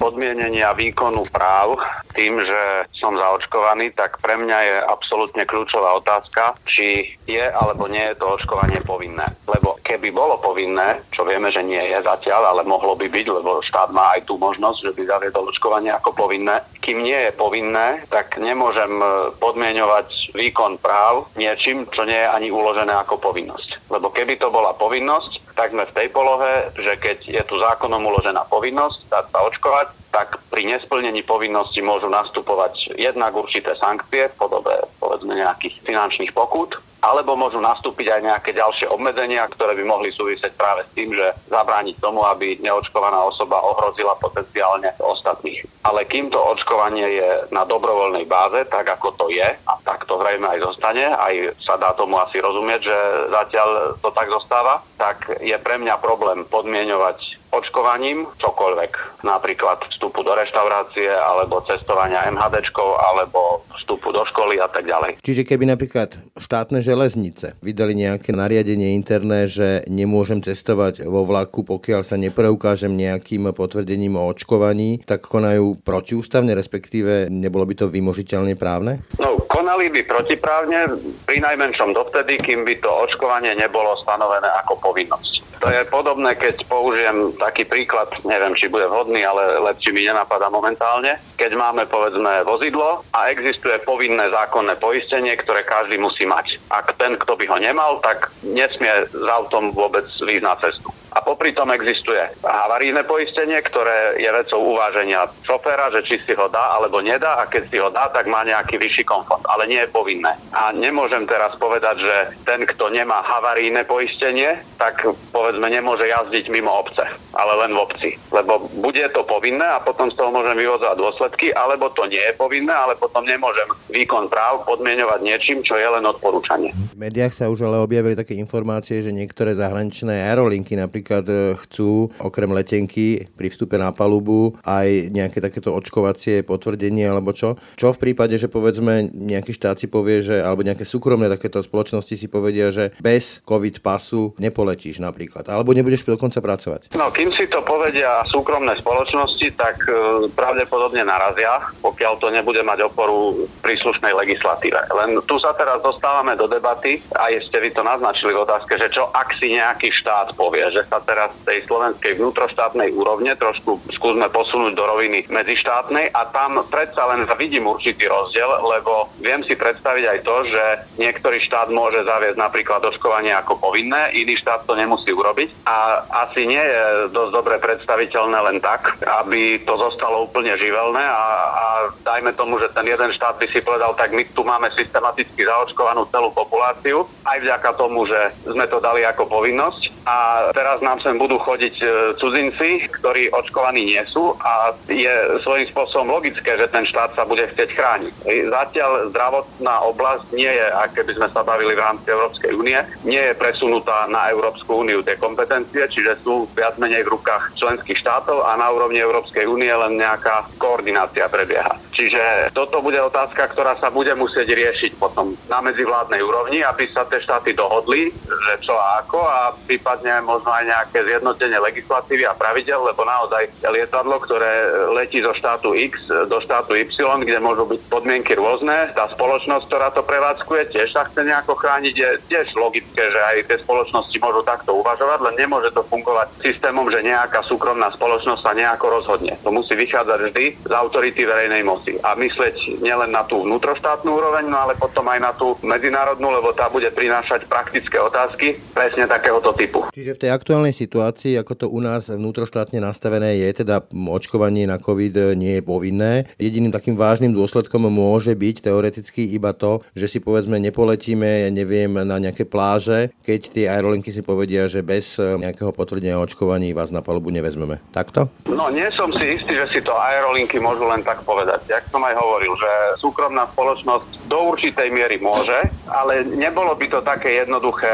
Speaker 5: podmienenia výkonu práv tým, že som zaočkovaný, tak pre mňa je absolútne kľúčová otázka, či je alebo nie je to očkovanie povinné. Lebo keby bolo povinné, čo vieme, že nie je zatiaľ, ale mohlo by byť, lebo štát má aj tú možnosť, že by zaviedol očkovanie ako povinné. Kým nie je povinné, tak nemôžem podmienovať výkon práv niečím, čo nie je ani uložené ako povinnosť. Lebo keby to bola povinnosť, tak sme v tej polohe, že keď je tu zákonom uložená povinnosť dať sa očkovať, tak pri nesplnení povinnosti môžu nastupovať jednak určité sankcie v podobe povedzme nejakých finančných pokút, alebo môžu nastúpiť aj nejaké ďalšie obmedzenia, ktoré by mohli súvisieť práve s tým, že zabrániť tomu, aby neočkovaná osoba ohrozila potenciálne ostatných. Ale kým to očkovanie je na dobrovoľnej báze, tak ako to je, a tak to zrejme aj zostane, aj sa dá tomu asi rozumieť, že zatiaľ to tak zostáva, tak je pre mňa problém podmienovať očkovaním čokoľvek, napríklad vstupu do reštaurácie alebo cestovania MHD, alebo vstupu do školy a tak ďalej.
Speaker 2: Čiže keby napríklad štátne železnice vydali nejaké nariadenie interné, že nemôžem cestovať vo vlaku, pokiaľ sa nepreukážem nejakým potvrdením o očkovaní, tak konajú protiústavne, respektíve nebolo by to vymožiteľne právne?
Speaker 5: No, konali by protiprávne pri najmenšom dovtedy, kým by to očkovanie nebolo stanovené ako povinnosť. To je podobné, keď použijem taký príklad, neviem, či bude vhodný, ale lepší mi nenapadá momentálne. Keď máme, povedzme, vozidlo a existuje povinné zákonné poistenie, ktoré každý musí mať. Ak ten, kto by ho nemal, tak nesmie s autom vôbec výjsť na cestu. A popri tom existuje havaríne poistenie, ktoré je vecou uváženia šoféra, že či si ho dá alebo nedá a keď si ho dá, tak má nejaký vyšší komfort, ale nie je povinné. A nemôžem teraz povedať, že ten, kto nemá havaríne poistenie, tak povedzme povedzme nemôže jazdiť mimo obce, ale len v obci. Lebo bude to povinné a potom z toho môžem vyvozovať dôsledky, alebo to nie je povinné, ale potom nemôžem výkon práv podmienovať niečím, čo je len odporúčanie.
Speaker 2: V médiách sa už ale objavili také informácie, že niektoré zahraničné aerolinky napríklad e, chcú okrem letenky pri vstupe na palubu aj nejaké takéto očkovacie potvrdenie alebo čo. Čo v prípade, že povedzme nejaký štát si povie, že alebo nejaké súkromné takéto spoločnosti si povedia, že bez COVID pasu nepoletíš napríklad, alebo nebudeš dokonca pracovať.
Speaker 5: No, kým si to povedia súkromné spoločnosti, tak e, pravdepodobne narazia, pokiaľ to nebude mať oporu v príslušnej legislatíve. Len tu sa teraz dostávame do debaty, a ste vy to naznačili v otázke, že čo ak si nejaký štát povie, že sa teraz z tej slovenskej vnútroštátnej úrovne trošku skúsme posunúť do roviny medzištátnej a tam predsa len vidím určitý rozdiel, lebo viem si predstaviť aj to, že niektorý štát môže zaviesť napríklad očkovanie ako povinné, iný štát to nemusí urobiť. A asi nie je dosť dobre predstaviteľné len tak, aby to zostalo úplne živelné a, a dajme tomu, že ten jeden štát by si povedal, tak my tu máme systematicky zaočkovanú celú populáciu, aj vďaka tomu, že sme to dali ako povinnosť. A teraz nám sem budú chodiť e, cudzinci, ktorí očkovaní nie sú a je svojím spôsobom logické, že ten štát sa bude chcieť chrániť. Zatiaľ zdravotná oblasť nie je, ak keby sme sa bavili v rámci Európskej únie, nie je presunutá na Európsku úniu tie kompetencie, čiže sú viac menej v rukách členských štátov a na úrovni Európskej únie len nejaká koordinácia prebieha. Čiže toto bude otázka, ktorá sa bude musieť riešiť potom na medzivládnej úrovni, aby sa tie štáty dohodli, že čo a ako a prípadne možno aj nejaké zjednotenie legislatívy a pravidel, lebo naozaj lietadlo, ktoré letí zo štátu X do štátu Y, kde môžu byť podmienky rôzne, tá spoločnosť, ktorá to prevádzkuje, tiež sa chce nejako chrániť, je tiež logické, že aj tie spoločnosti môžu takto uvažovať, len nemôže to fungovať systémom, že nejaká súkromná spoločnosť sa nejako rozhodne. To musí vychádzať vždy z autority verejnej moci a myslieť nielen na tú vnútroštátnu úroveň, no ale potom aj na tú medzinárodnú, lebo tá bude prinášať praktické otázky presne takéhoto typu.
Speaker 2: Čiže v tej aktuálnej situácii, ako to u nás vnútroštátne nastavené je, teda očkovanie na COVID nie je povinné. Jediným takým vážnym dôsledkom môže byť teoreticky iba to, že si povedzme nepoletíme, ja neviem, na nejaké pláže, keď tie aerolinky si povedia, že bez nejakého potvrdenia o očkovaní vás na palubu nevezmeme. Takto?
Speaker 5: No nie som si istý, že si to aerolinky môžu len tak povedať. Jak som aj hovoril, že súkromná spoločnosť do určitej miery môže, ale nebolo by to také jednoduché,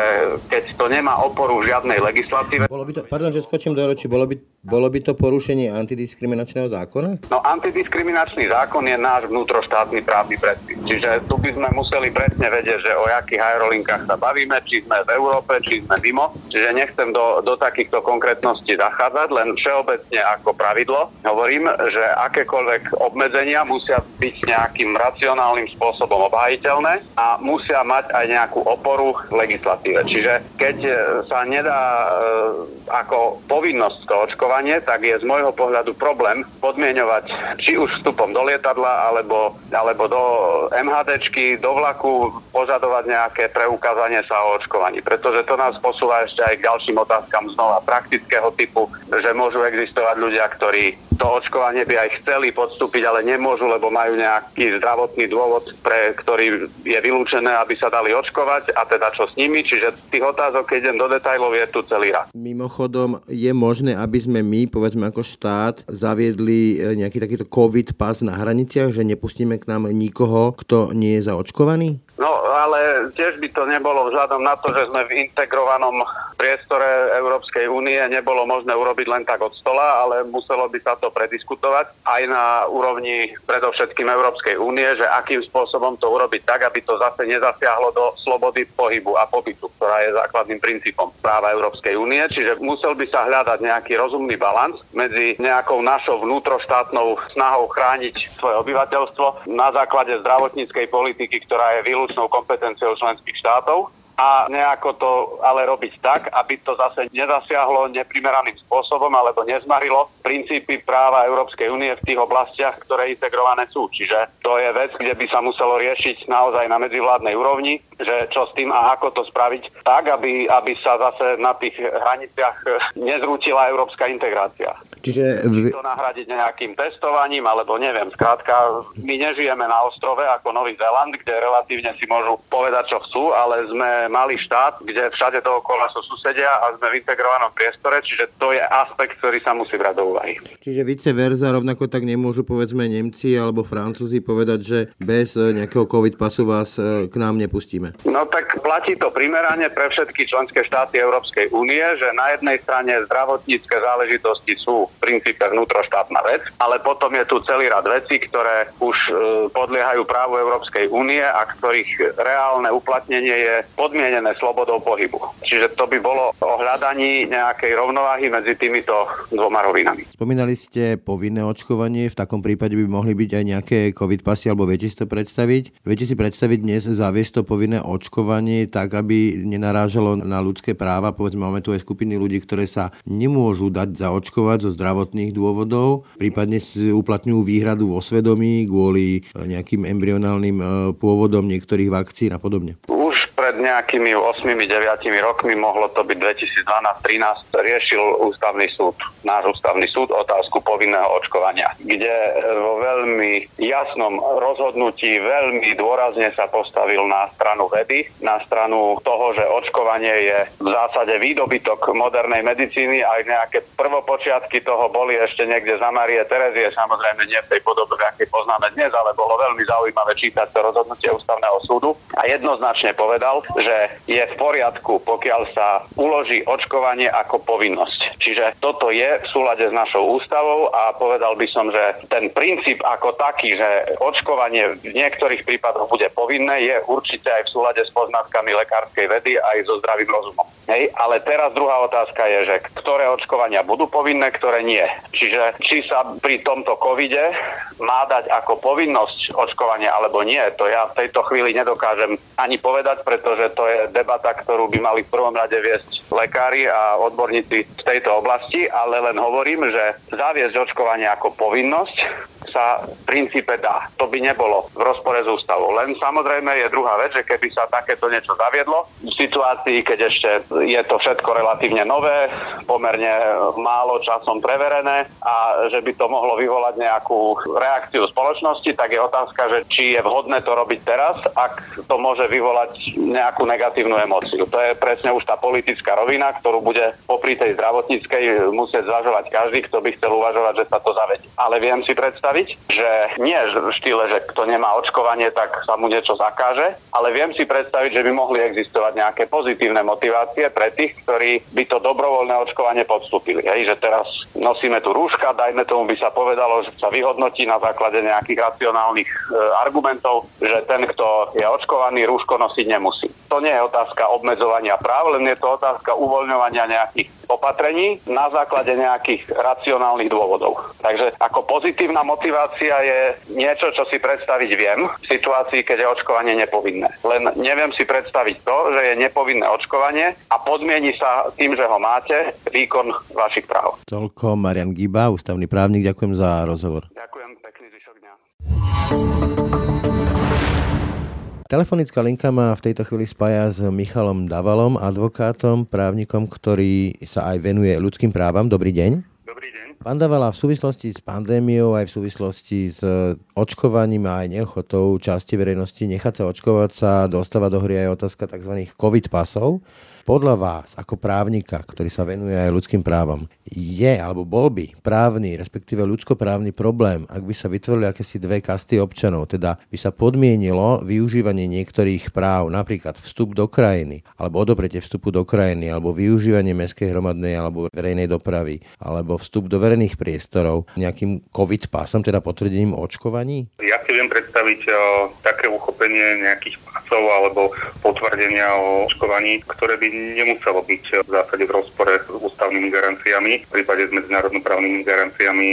Speaker 5: keď to nemá oporu v žiadnej legislatíve.
Speaker 2: Bolo by to, pardon, že skočím do roči, bolo by, bolo by to porušenie antidiskriminačného zákona?
Speaker 5: No antidiskriminačný zákon je náš vnútroštátny právny predpis. Čiže tu by sme museli presne vedieť, že o akých aerolinkách sa bavíme, či sme v Európe, či sme mimo. Čiže nechcem do, do takýchto konkrétností zachádzať, len všeobecne ako pravidlo hovorím, že akékoľvek obmedzenia musia byť nejakým racionálnym spôsobom obhajiteľné a musia mať aj nejakú oporu v legislatíve. Čiže keď sa nedá e, ako povinnosť to očkovanie, tak je z môjho pohľadu problém podmienovať či už vstupom do lietadla alebo, alebo do MHDčky, do vlaku požadovať nejaké preukázanie sa o očkovaní. Pretože to nás posúva ešte aj k ďalším otázkam znova praktického typu, že môžu existovať ľudia, ktorí to očkovanie by aj chceli podstúpiť, ale nemôžu, lebo majú nejaký zdravotný dôvod, pre ktorý je vylúčené, sa dali očkovať a teda čo s nimi. Čiže tých otázok, keď idem do detajlov, je tu celý rad.
Speaker 2: Mimochodom, je možné, aby sme my, povedzme ako štát, zaviedli e, nejaký takýto COVID pas na hraniciach, že nepustíme k nám nikoho, kto nie je zaočkovaný?
Speaker 5: No, ale tiež by to nebolo vzhľadom na to, že sme v integrovanom priestore Európskej únie, nebolo možné urobiť len tak od stola, ale muselo by sa to prediskutovať aj na úrovni predovšetkým Európskej únie, že akým spôsobom to urobiť tak, aby to zase nezasiahlo do slobody pohybu a pobytu, ktorá je základným princípom práva Európskej únie. Čiže musel by sa hľadať nejaký rozumný balans medzi nejakou našou vnútroštátnou snahou chrániť svoje obyvateľstvo na základe zdravotníckej politiky, ktorá je vylúčená výlučnou kompetenciou členských štátov a nejako to ale robiť tak, aby to zase nezasiahlo neprimeraným spôsobom alebo nezmarilo princípy práva Európskej únie v tých oblastiach, ktoré integrované sú. Čiže to je vec, kde by sa muselo riešiť naozaj na medzivládnej úrovni, že čo s tým a ako to spraviť tak, aby, aby sa zase na tých hraniciach nezrútila európska integrácia.
Speaker 2: Čiže...
Speaker 5: Či to nahradiť nejakým testovaním, alebo neviem. Skrátka, my nežijeme na ostrove ako Nový Zeland, kde relatívne si môžu povedať, čo chcú, ale sme malý štát, kde všade dookola sú susedia a sme v integrovanom priestore, čiže to je aspekt, ktorý sa musí brať do úvahy.
Speaker 2: Čiže vice verza, rovnako tak nemôžu povedzme Nemci alebo Francúzi povedať, že bez nejakého COVID pasu vás e, k nám nepustíme.
Speaker 5: No tak platí to primerane pre všetky členské štáty Európskej únie, že na jednej strane zdravotnícke záležitosti sú v princípe vnútroštátna vec, ale potom je tu celý rad vecí, ktoré už e, podliehajú právu Európskej únie a ktorých reálne uplatnenie je podmienené slobodou pohybu. Čiže to by bolo o hľadaní nejakej rovnováhy medzi týmito dvoma rovinami.
Speaker 2: Spomínali ste povinné očkovanie, v takom prípade by mohli byť aj nejaké COVID pasy, alebo viete si to predstaviť? Viete si predstaviť dnes zaviesť to povinné očkovanie tak, aby nenarážalo na ľudské práva? Povedzme, máme tu aj skupiny ľudí, ktoré sa nemôžu dať zaočkovať zo zdravotných dôvodov, prípadne uplatňujú výhradu vo svedomí kvôli nejakým embryonálnym e, pôvodom niektorých vakcín a podobne
Speaker 5: pred nejakými 8-9 rokmi, mohlo to byť 2012-13, riešil ústavný súd, náš ústavný súd, otázku povinného očkovania, kde vo veľmi jasnom rozhodnutí veľmi dôrazne sa postavil na stranu vedy, na stranu toho, že očkovanie je v zásade výdobytok modernej medicíny, aj nejaké prvopočiatky toho boli ešte niekde za Marie Terezie, samozrejme nie v tej podobe, akej poznáme dnes, ale bolo veľmi zaujímavé čítať to rozhodnutie ústavného súdu a jednoznačne povedal, že je v poriadku, pokiaľ sa uloží očkovanie ako povinnosť. Čiže toto je v súlade s našou ústavou a povedal by som, že ten princíp ako taký, že očkovanie v niektorých prípadoch bude povinné, je určite aj v súlade s poznatkami lekárskej vedy aj so zdravým rozumom. Hej, ale teraz druhá otázka je, že ktoré očkovania budú povinné, ktoré nie. Čiže či sa pri tomto covide má dať ako povinnosť očkovania alebo nie, to ja v tejto chvíli nedokážem ani povedať, pretože to je debata, ktorú by mali v prvom rade viesť lekári a odborníci z tejto oblasti, ale len hovorím, že zaviesť očkovanie ako povinnosť sa v princípe dá. To by nebolo v rozpore s ústavou. Len samozrejme je druhá vec, že keby sa takéto niečo zaviedlo, v situácii, keď ešte je to všetko relatívne nové, pomerne málo časom preverené a že by to mohlo vyvolať nejakú reakciu spoločnosti, tak je otázka, že či je vhodné to robiť teraz, ak to môže vyvolať nejakú negatívnu emóciu. To je presne už tá politická rovina, ktorú bude popri tej zdravotníckej musieť zvažovať každý, kto by chcel uvažovať, že sa to zavedie. Ale viem si predstaviť, že nie v štýle, že kto nemá očkovanie, tak sa mu niečo zakáže, ale viem si predstaviť, že by mohli existovať nejaké pozitívne motivácie pre tých, ktorí by to dobrovoľné očkovanie podstúpili. Hej, že teraz nosíme tu rúška, dajme tomu by sa povedalo, že sa vyhodnotí na základe nejakých racionálnych e, argumentov, že ten, kto je očkovaný, rúško nosiť nemusí. To nie je otázka obmedzovania práv, len je to otázka uvoľňovania nejakých opatrení na základe nejakých racionálnych dôvodov. Takže ako pozitívna motivácia je niečo, čo si predstaviť viem v situácii, keď je očkovanie nepovinné. Len neviem si predstaviť to, že je nepovinné očkovanie a podmieni sa tým, že ho máte, výkon vašich práv.
Speaker 2: Toľko Marian Giba, ústavný právnik, ďakujem za rozhovor.
Speaker 5: Ďakujem, pekný zvyšok dňa.
Speaker 2: Telefonická linka ma v tejto chvíli spája s Michalom Davalom, advokátom, právnikom, ktorý sa aj venuje ľudským právam. Dobrý deň.
Speaker 5: Dobrý deň.
Speaker 2: Pán Davala, v súvislosti s pandémiou, aj v súvislosti s očkovaním a aj neochotou časti verejnosti nechať sa očkovať sa dostáva do hry aj otázka tzv. COVID pasov. Podľa vás, ako právnika, ktorý sa venuje aj ľudským právam, je alebo bol by právny, respektíve ľudskoprávny problém, ak by sa vytvorili akési dve kasty občanov, teda by sa podmienilo využívanie niektorých práv, napríklad vstup do krajiny, alebo odopretie vstupu do krajiny, alebo využívanie mestskej hromadnej alebo verejnej dopravy, alebo vstup do verejných priestorov nejakým COVID pásom, teda potvrdením očkovaní?
Speaker 7: Ja si viem predstaviť o, také uchopenie nejakých pásov alebo potvrdenia o očkovaní, ktoré by nemuselo byť v zásade v rozpore s ústavnými garanciami, v prípade s medzinárodnoprávnymi garanciami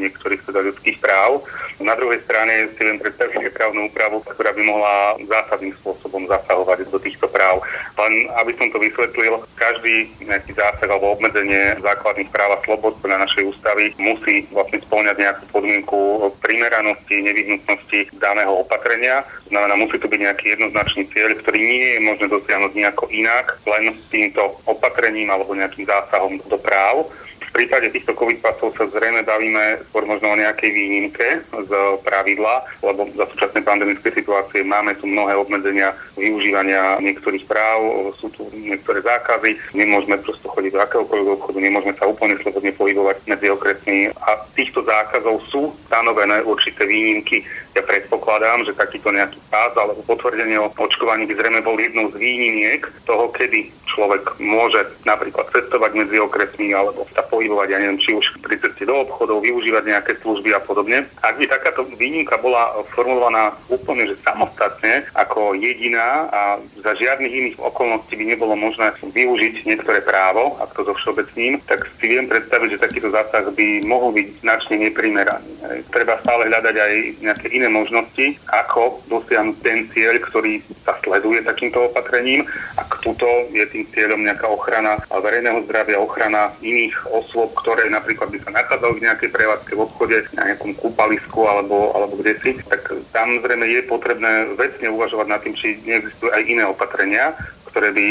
Speaker 7: niektorých teda ľudských práv. Na druhej strane si viem predstaviť právnu úpravu, ktorá by mohla zásadným spôsobom zasahovať do týchto práv. Len aby som to vysvetlil, každý nejaký zásah alebo obmedzenie základných práv a slobod podľa našej ústavy musí vlastne spĺňať nejakú podmienku primeranosti, nevyhnutnosti daného opatrenia. Znamená, musí to byť nejaký jednoznačný cieľ, ktorý nie je možné dosiahnuť nejako inak, len týmto opatrením alebo nejakým zásahom do práv. V prípade týchto COVID pasov sa zrejme bavíme skôr možno o nejakej výnimke z pravidla, lebo za súčasnej pandemické situácie máme tu mnohé obmedzenia využívania niektorých práv, sú tu niektoré zákazy, nemôžeme prosto chodiť do akéhokoľvek obchodu, nemôžeme sa úplne slobodne pohybovať medzi okresmi a týchto zákazov sú stanovené určité výnimky. Ja predpokladám, že takýto nejaký pás alebo potvrdenie o očkovaní by zrejme bol jednou z výnimiek toho, kedy človek môže napríklad cestovať medzi okresmi alebo sa pohybovať, ja neviem, či už pri ceste do obchodov, využívať nejaké služby a podobne. Ak by takáto výnimka bola formulovaná úplne že samostatne ako jediná a za žiadnych iných okolností by nebolo možné využiť niektoré právo, ak to so všeobecným, tak si viem predstaviť, že takýto zásah by mohol byť značne neprimeraný. Treba stále hľadať aj nejaké iné možnosti, ako dosiahnuť ten cieľ, ktorý sa sleduje takýmto opatrením. Ak tuto je tým cieľom nejaká ochrana verejného zdravia, ochrana iných osôb, ktoré napríklad by sa nachádzali v nejakej prevádzke v obchode, na nejakom kúpalisku alebo, alebo kde si, tak tam zrejme je potrebné vecne uvažovať nad tým, či neexistujú aj iné opatrenia, ktoré by,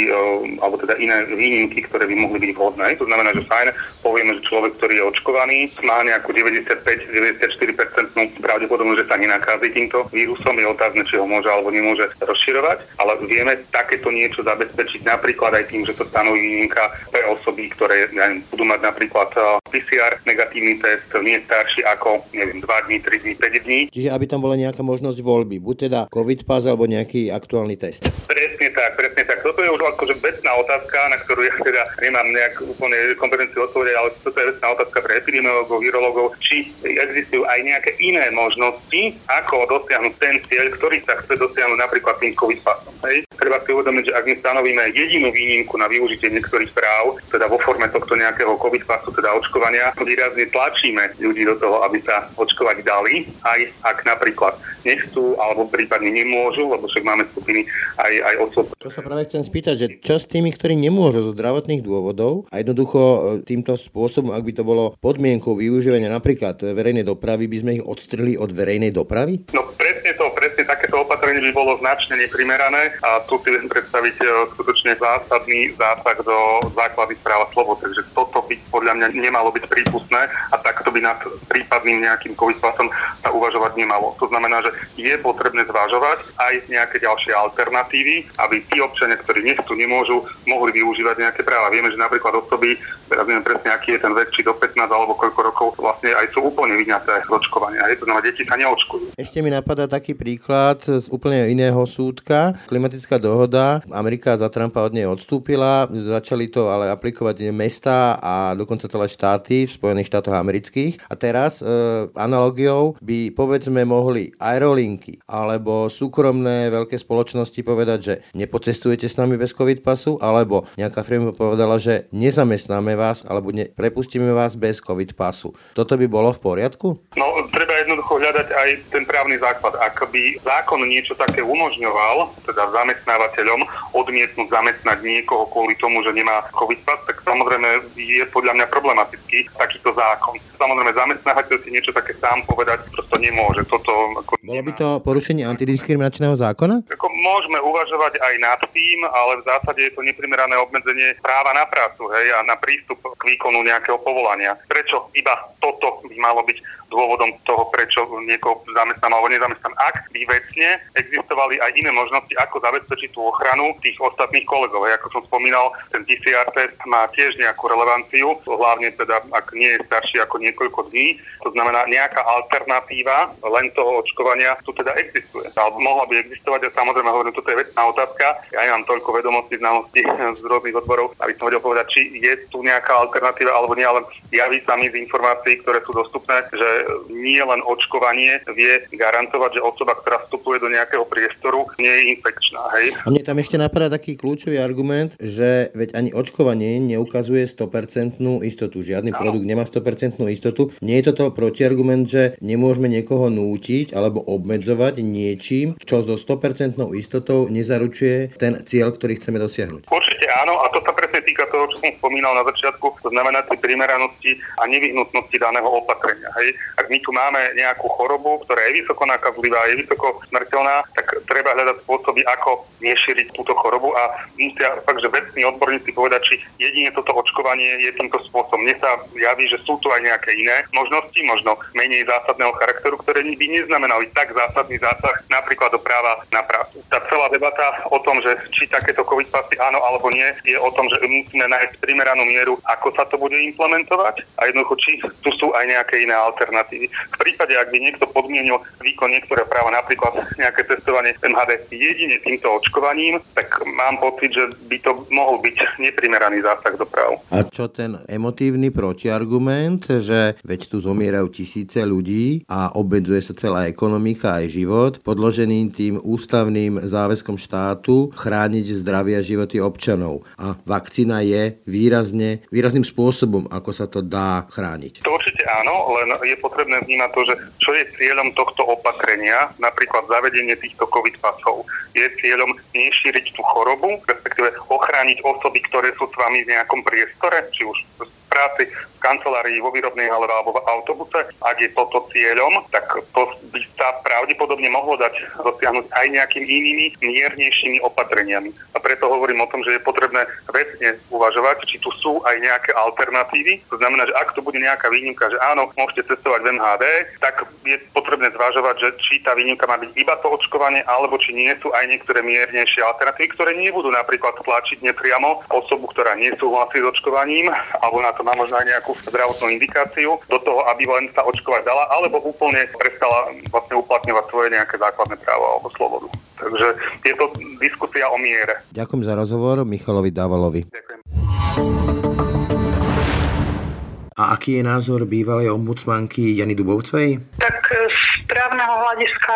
Speaker 7: alebo teda iné výnimky, ktoré by mohli byť vhodné. To znamená, že fajn, povieme, že človek, ktorý je očkovaný, má nejakú 95-94% pravdepodobnosť, že sa nenakází týmto vírusom. Je otázne, či ho môže alebo nemôže rozširovať, ale vieme takéto niečo zabezpečiť napríklad aj tým, že to stanoví výnimka pre osoby, ktoré neviem, budú mať napríklad PCR negatívny test nie starší ako neviem, 2 dní, 3 dní, 5 dní.
Speaker 2: Čiže aby tam bola nejaká možnosť voľby, buď teda COVID pas alebo nejaký aktuálny test.
Speaker 7: Presne tak, presne tak toto je už akože vecná otázka, na ktorú ja teda nemám nejak úplne kompetenciu odpovedať, ale toto je vecná otázka pre epidemiologov, virologov, či existujú aj nejaké iné možnosti, ako dosiahnuť ten cieľ, ktorý sa chce dosiahnuť napríklad tým COVID pasom. Treba si uvedomiť, že ak my stanovíme jedinú výnimku na využitie niektorých práv, teda vo forme tohto nejakého COVID pasu, teda očkovania, výrazne tlačíme ľudí do toho, aby sa očkovať dali, aj ak napríklad nechcú alebo prípadne nemôžu, lebo však máme skupiny aj, aj osôb.
Speaker 2: To sa práve chcem chcem spýtať, že čo s tými, ktorí nemôžu zo zdravotných dôvodov a jednoducho e, týmto spôsobom, ak by to bolo podmienkou využívania napríklad verejnej dopravy, by sme ich odstrili od verejnej dopravy?
Speaker 7: No presne to, opatrenie by bolo značne neprimerané a tu si viem predstaviť e, skutočne zásadný zásah do základy práva slobod, takže toto by podľa mňa nemalo byť prípustné a takto by nad prípadným nejakým covid sa uvažovať nemalo. To znamená, že je potrebné zvažovať aj nejaké ďalšie alternatívy, aby tí občania, ktorí nechcú, nemôžu, mohli využívať nejaké práva. Vieme, že napríklad osoby, teraz neviem presne, aký je ten vek, či do 15 alebo koľko rokov, vlastne aj sú úplne vyňaté z očkovania. Je to znamená, deti sa neočkujú.
Speaker 2: Ešte mi napadá taký príklad z úplne iného súdka. Klimatická dohoda, Amerika za Trumpa od nej odstúpila, začali to ale aplikovať mesta a dokonca celé štáty v Spojených štátoch amerických. A teraz e, analogiou by povedzme mohli aerolinky alebo súkromné veľké spoločnosti povedať, že nepocestujete s nami bez COVID pasu, alebo nejaká firma povedala, že nezamestnáme vás alebo ne, prepustíme vás bez COVID pasu. Toto by bolo v poriadku?
Speaker 7: No, treba jednoducho hľadať aj ten právny základ. Ak by zákon niečo také umožňoval, teda zamestnávateľom odmietnúť zamestnať niekoho kvôli tomu, že nemá COVID pas, tak samozrejme je podľa mňa problematický takýto zákon. Samozrejme, zamestnávateľ si niečo také sám povedať prosto nemôže. Toto, ako
Speaker 2: Bolo by to porušenie antidiskriminačného zákona?
Speaker 7: Ako môžeme uvažovať aj nad tým, ale v zásade je to neprimerané obmedzenie práva na prácu hej, a na prístup k výkonu nejakého povolania. Prečo iba toto by malo byť dôvodom toho, prečo niekoho zamestnám alebo nezamestnám. Ak by vecne existovali aj iné možnosti, ako zabezpečiť tú ochranu tých ostatných kolegov. Ako som spomínal, ten PCR test má tiež nejakú relevanciu, hlavne teda, ak nie je starší ako niekoľko dní. To znamená, nejaká alternatíva len toho očkovania tu teda existuje. Alebo mohla by existovať a samozrejme hovorím, toto je vecná otázka. Ja nemám toľko vedomostí, znalostí z rôznych odborov, aby som vedel povedať, či je tu nejaká alternatíva alebo nie, ale javí sa mi z informácií, ktoré sú dostupné, že nie len očkovanie vie garantovať, že osoba, ktorá vstupuje do nejakého priestoru, nie je infekčná. Hej?
Speaker 2: A mne tam ešte napadá taký kľúčový argument, že veď ani očkovanie neukazuje 100% istotu. Žiadny ano. produkt nemá 100% istotu. Nie je toto protiargument, že nemôžeme niekoho nútiť alebo obmedzovať niečím, čo so 100% istotou nezaručuje ten cieľ, ktorý chceme dosiahnuť.
Speaker 7: Určite áno, a to sa presne týka toho, čo som spomínal na začiatku, to znamená tej primeranosti a nevyhnutnosti daného opatrenia. Hej? Ak my tu máme nejakú chorobu, ktorá je vysoko nakazlivá, je vysoko smrteľná, tak treba hľadať spôsoby, ako nešíriť túto chorobu a musia fakt, že vecní odborníci povedať, či jedine toto očkovanie je týmto spôsobom. Mne sa javí, že sú tu aj nejaké iné možnosti, možno menej zásadného charakteru, ktoré by neznamenali tak zásadný zásah napríklad do práva na prácu. Tá celá debata o tom, že či takéto COVID pasy áno alebo nie, je o tom, že musíme nájsť primeranú mieru, ako sa to bude implementovať a jednoducho, či tu sú aj nejaké iné alternatívy. V prípade, ak by niekto podmienil výkon niektoré práva, napríklad nejaké testovanie MHD jedine týmto očkovaním, tak mám pocit, že by to mohol byť neprimeraný zásah do práv.
Speaker 6: A čo ten emotívny protiargument, že veď tu zomierajú tisíce ľudí a obmedzuje sa celá ekonomika aj život, podložený tým ústavným záväzkom štátu chrániť zdravie a životy občanov. A vakcína je výrazne, výrazným spôsobom, ako sa to dá chrániť.
Speaker 7: To určite áno, len je potrebné vnímať to, že čo je cieľom tohto opatrenia, napríklad zavedenie týchto COVID pasov. Je cieľom nešíriť tú chorobu, respektíve ochrániť osoby, ktoré sú s vami v nejakom priestore, či už práci, v kancelárii, vo výrobnej hale alebo v autobuse. Ak je toto cieľom, tak to by sa pravdepodobne mohlo dať dosiahnuť aj nejakými inými miernejšími opatreniami. A preto hovorím o tom, že je potrebné vecne uvažovať, či tu sú aj nejaké alternatívy. To znamená, že ak to bude nejaká výnimka, že áno, môžete cestovať v MHD, tak je potrebné zvažovať, že či tá výnimka má byť iba to očkovanie, alebo či nie sú aj niektoré miernejšie alternatívy, ktoré nebudú napríklad tlačiť nepriamo osobu, ktorá nesúhlasí s očkovaním, alebo na to má možno aj nejakú zdravotnú indikáciu do toho, aby len sa očkovať dala, alebo úplne prestala vlastne uplatňovať svoje nejaké základné právo alebo slobodu. Takže je to diskusia o miere.
Speaker 6: Ďakujem za rozhovor Michalovi Dávalovi.
Speaker 7: Ďakujem.
Speaker 2: A aký je názor bývalej ombudsmanky Jany Dubovcovej?
Speaker 8: Tak z právneho hľadiska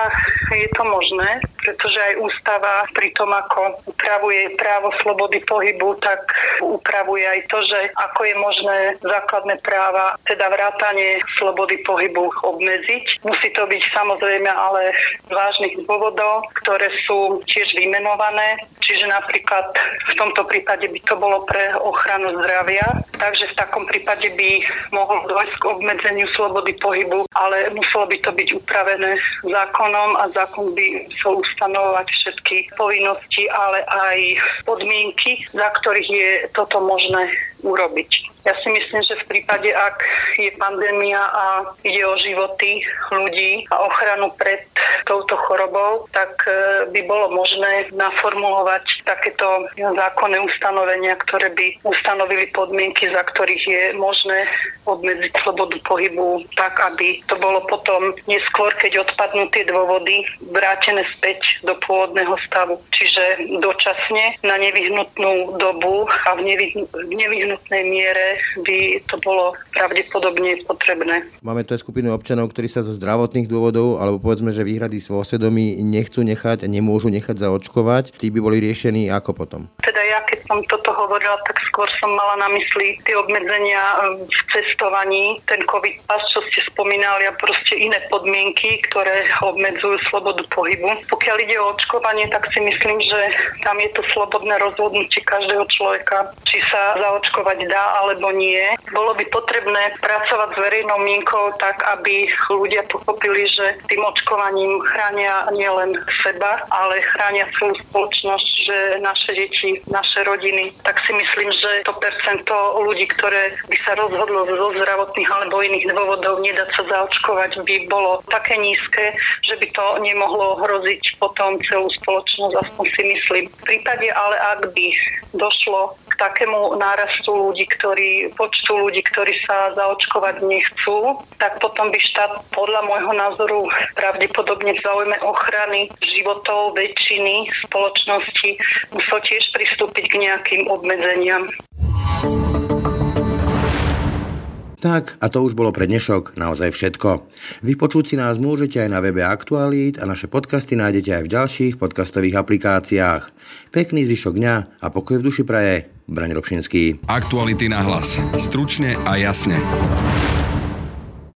Speaker 8: je to možné, pretože aj ústava pri tom, ako upravuje právo slobody pohybu, tak upravuje aj to, že ako je možné základné práva, teda vrátanie slobody pohybu obmedziť. Musí to byť samozrejme ale z vážnych dôvodov, ktoré sú tiež vymenované. Čiže napríklad v tomto prípade by to bolo pre ochranu zdravia. Takže v takom prípade by mohol dôjsť k obmedzeniu slobody pohybu, ale muselo by to byť upravené zákonom a zákon by musel ustanovovať všetky povinnosti, ale aj podmienky, za ktorých je toto možné urobiť. Ja si myslím, že v prípade, ak je pandémia a ide o životy ľudí a ochranu pred touto chorobou, tak e, by bolo možné naformulovať takéto zákonné ustanovenia, ktoré by ustanovili podmienky, za ktorých je možné obmedziť slobodu pohybu tak, aby to bolo potom neskôr, keď odpadnú tie dôvody, vrátené späť do pôvodného stavu. Čiže dočasne na nevyhnutnú dobu a v nevyhnutnej miere by to bolo pravdepodobne potrebné.
Speaker 6: Máme tu aj skupinu občanov, ktorí sa zo zdravotných dôvodov, alebo povedzme, že výhrady vo svedomí nechcú nechať a nemôžu nechať zaočkovať. Tí by boli riešení ako potom?
Speaker 8: Teda ja, keď som toto hovorila, tak skôr som mala na mysli tie obmedzenia um, v cestovaní, ten COVID pas, čo ste spomínali a proste iné podmienky, ktoré obmedzujú slobodu pohybu. Pokiaľ ide o očkovanie, tak si myslím, že tam je to slobodné rozhodnutie každého človeka, či sa zaočkovať dá alebo alebo nie. Bolo by potrebné pracovať s verejnou mienkou tak, aby ľudia pochopili, že tým očkovaním chránia nielen seba, ale chránia celú spoločnosť, že naše deti, naše rodiny. Tak si myslím, že to percento ľudí, ktoré by sa rozhodlo zo zdravotných alebo iných dôvodov nedať sa zaočkovať, by bolo také nízke, že by to nemohlo hroziť potom celú spoločnosť, aspoň si myslím. V prípade ale, ak by došlo k takému nárastu ľudí, ktorí, počtu ľudí, ktorí sa zaočkovať nechcú, tak potom by štát podľa môjho názoru pravdepodobne v záujme ochrany životov väčšiny spoločnosti musel tiež pristúpiť k nejakým obmedzeniam.
Speaker 2: Tak, a to už bolo pre dnešok naozaj všetko. Vypočuť si nás môžete aj na webe Aktualít a naše podcasty nájdete aj v ďalších podcastových aplikáciách. Pekný zvyšok dňa a pokoj v duši praje. Braň Robšinský.
Speaker 1: Aktuality na hlas. Stručne a jasne.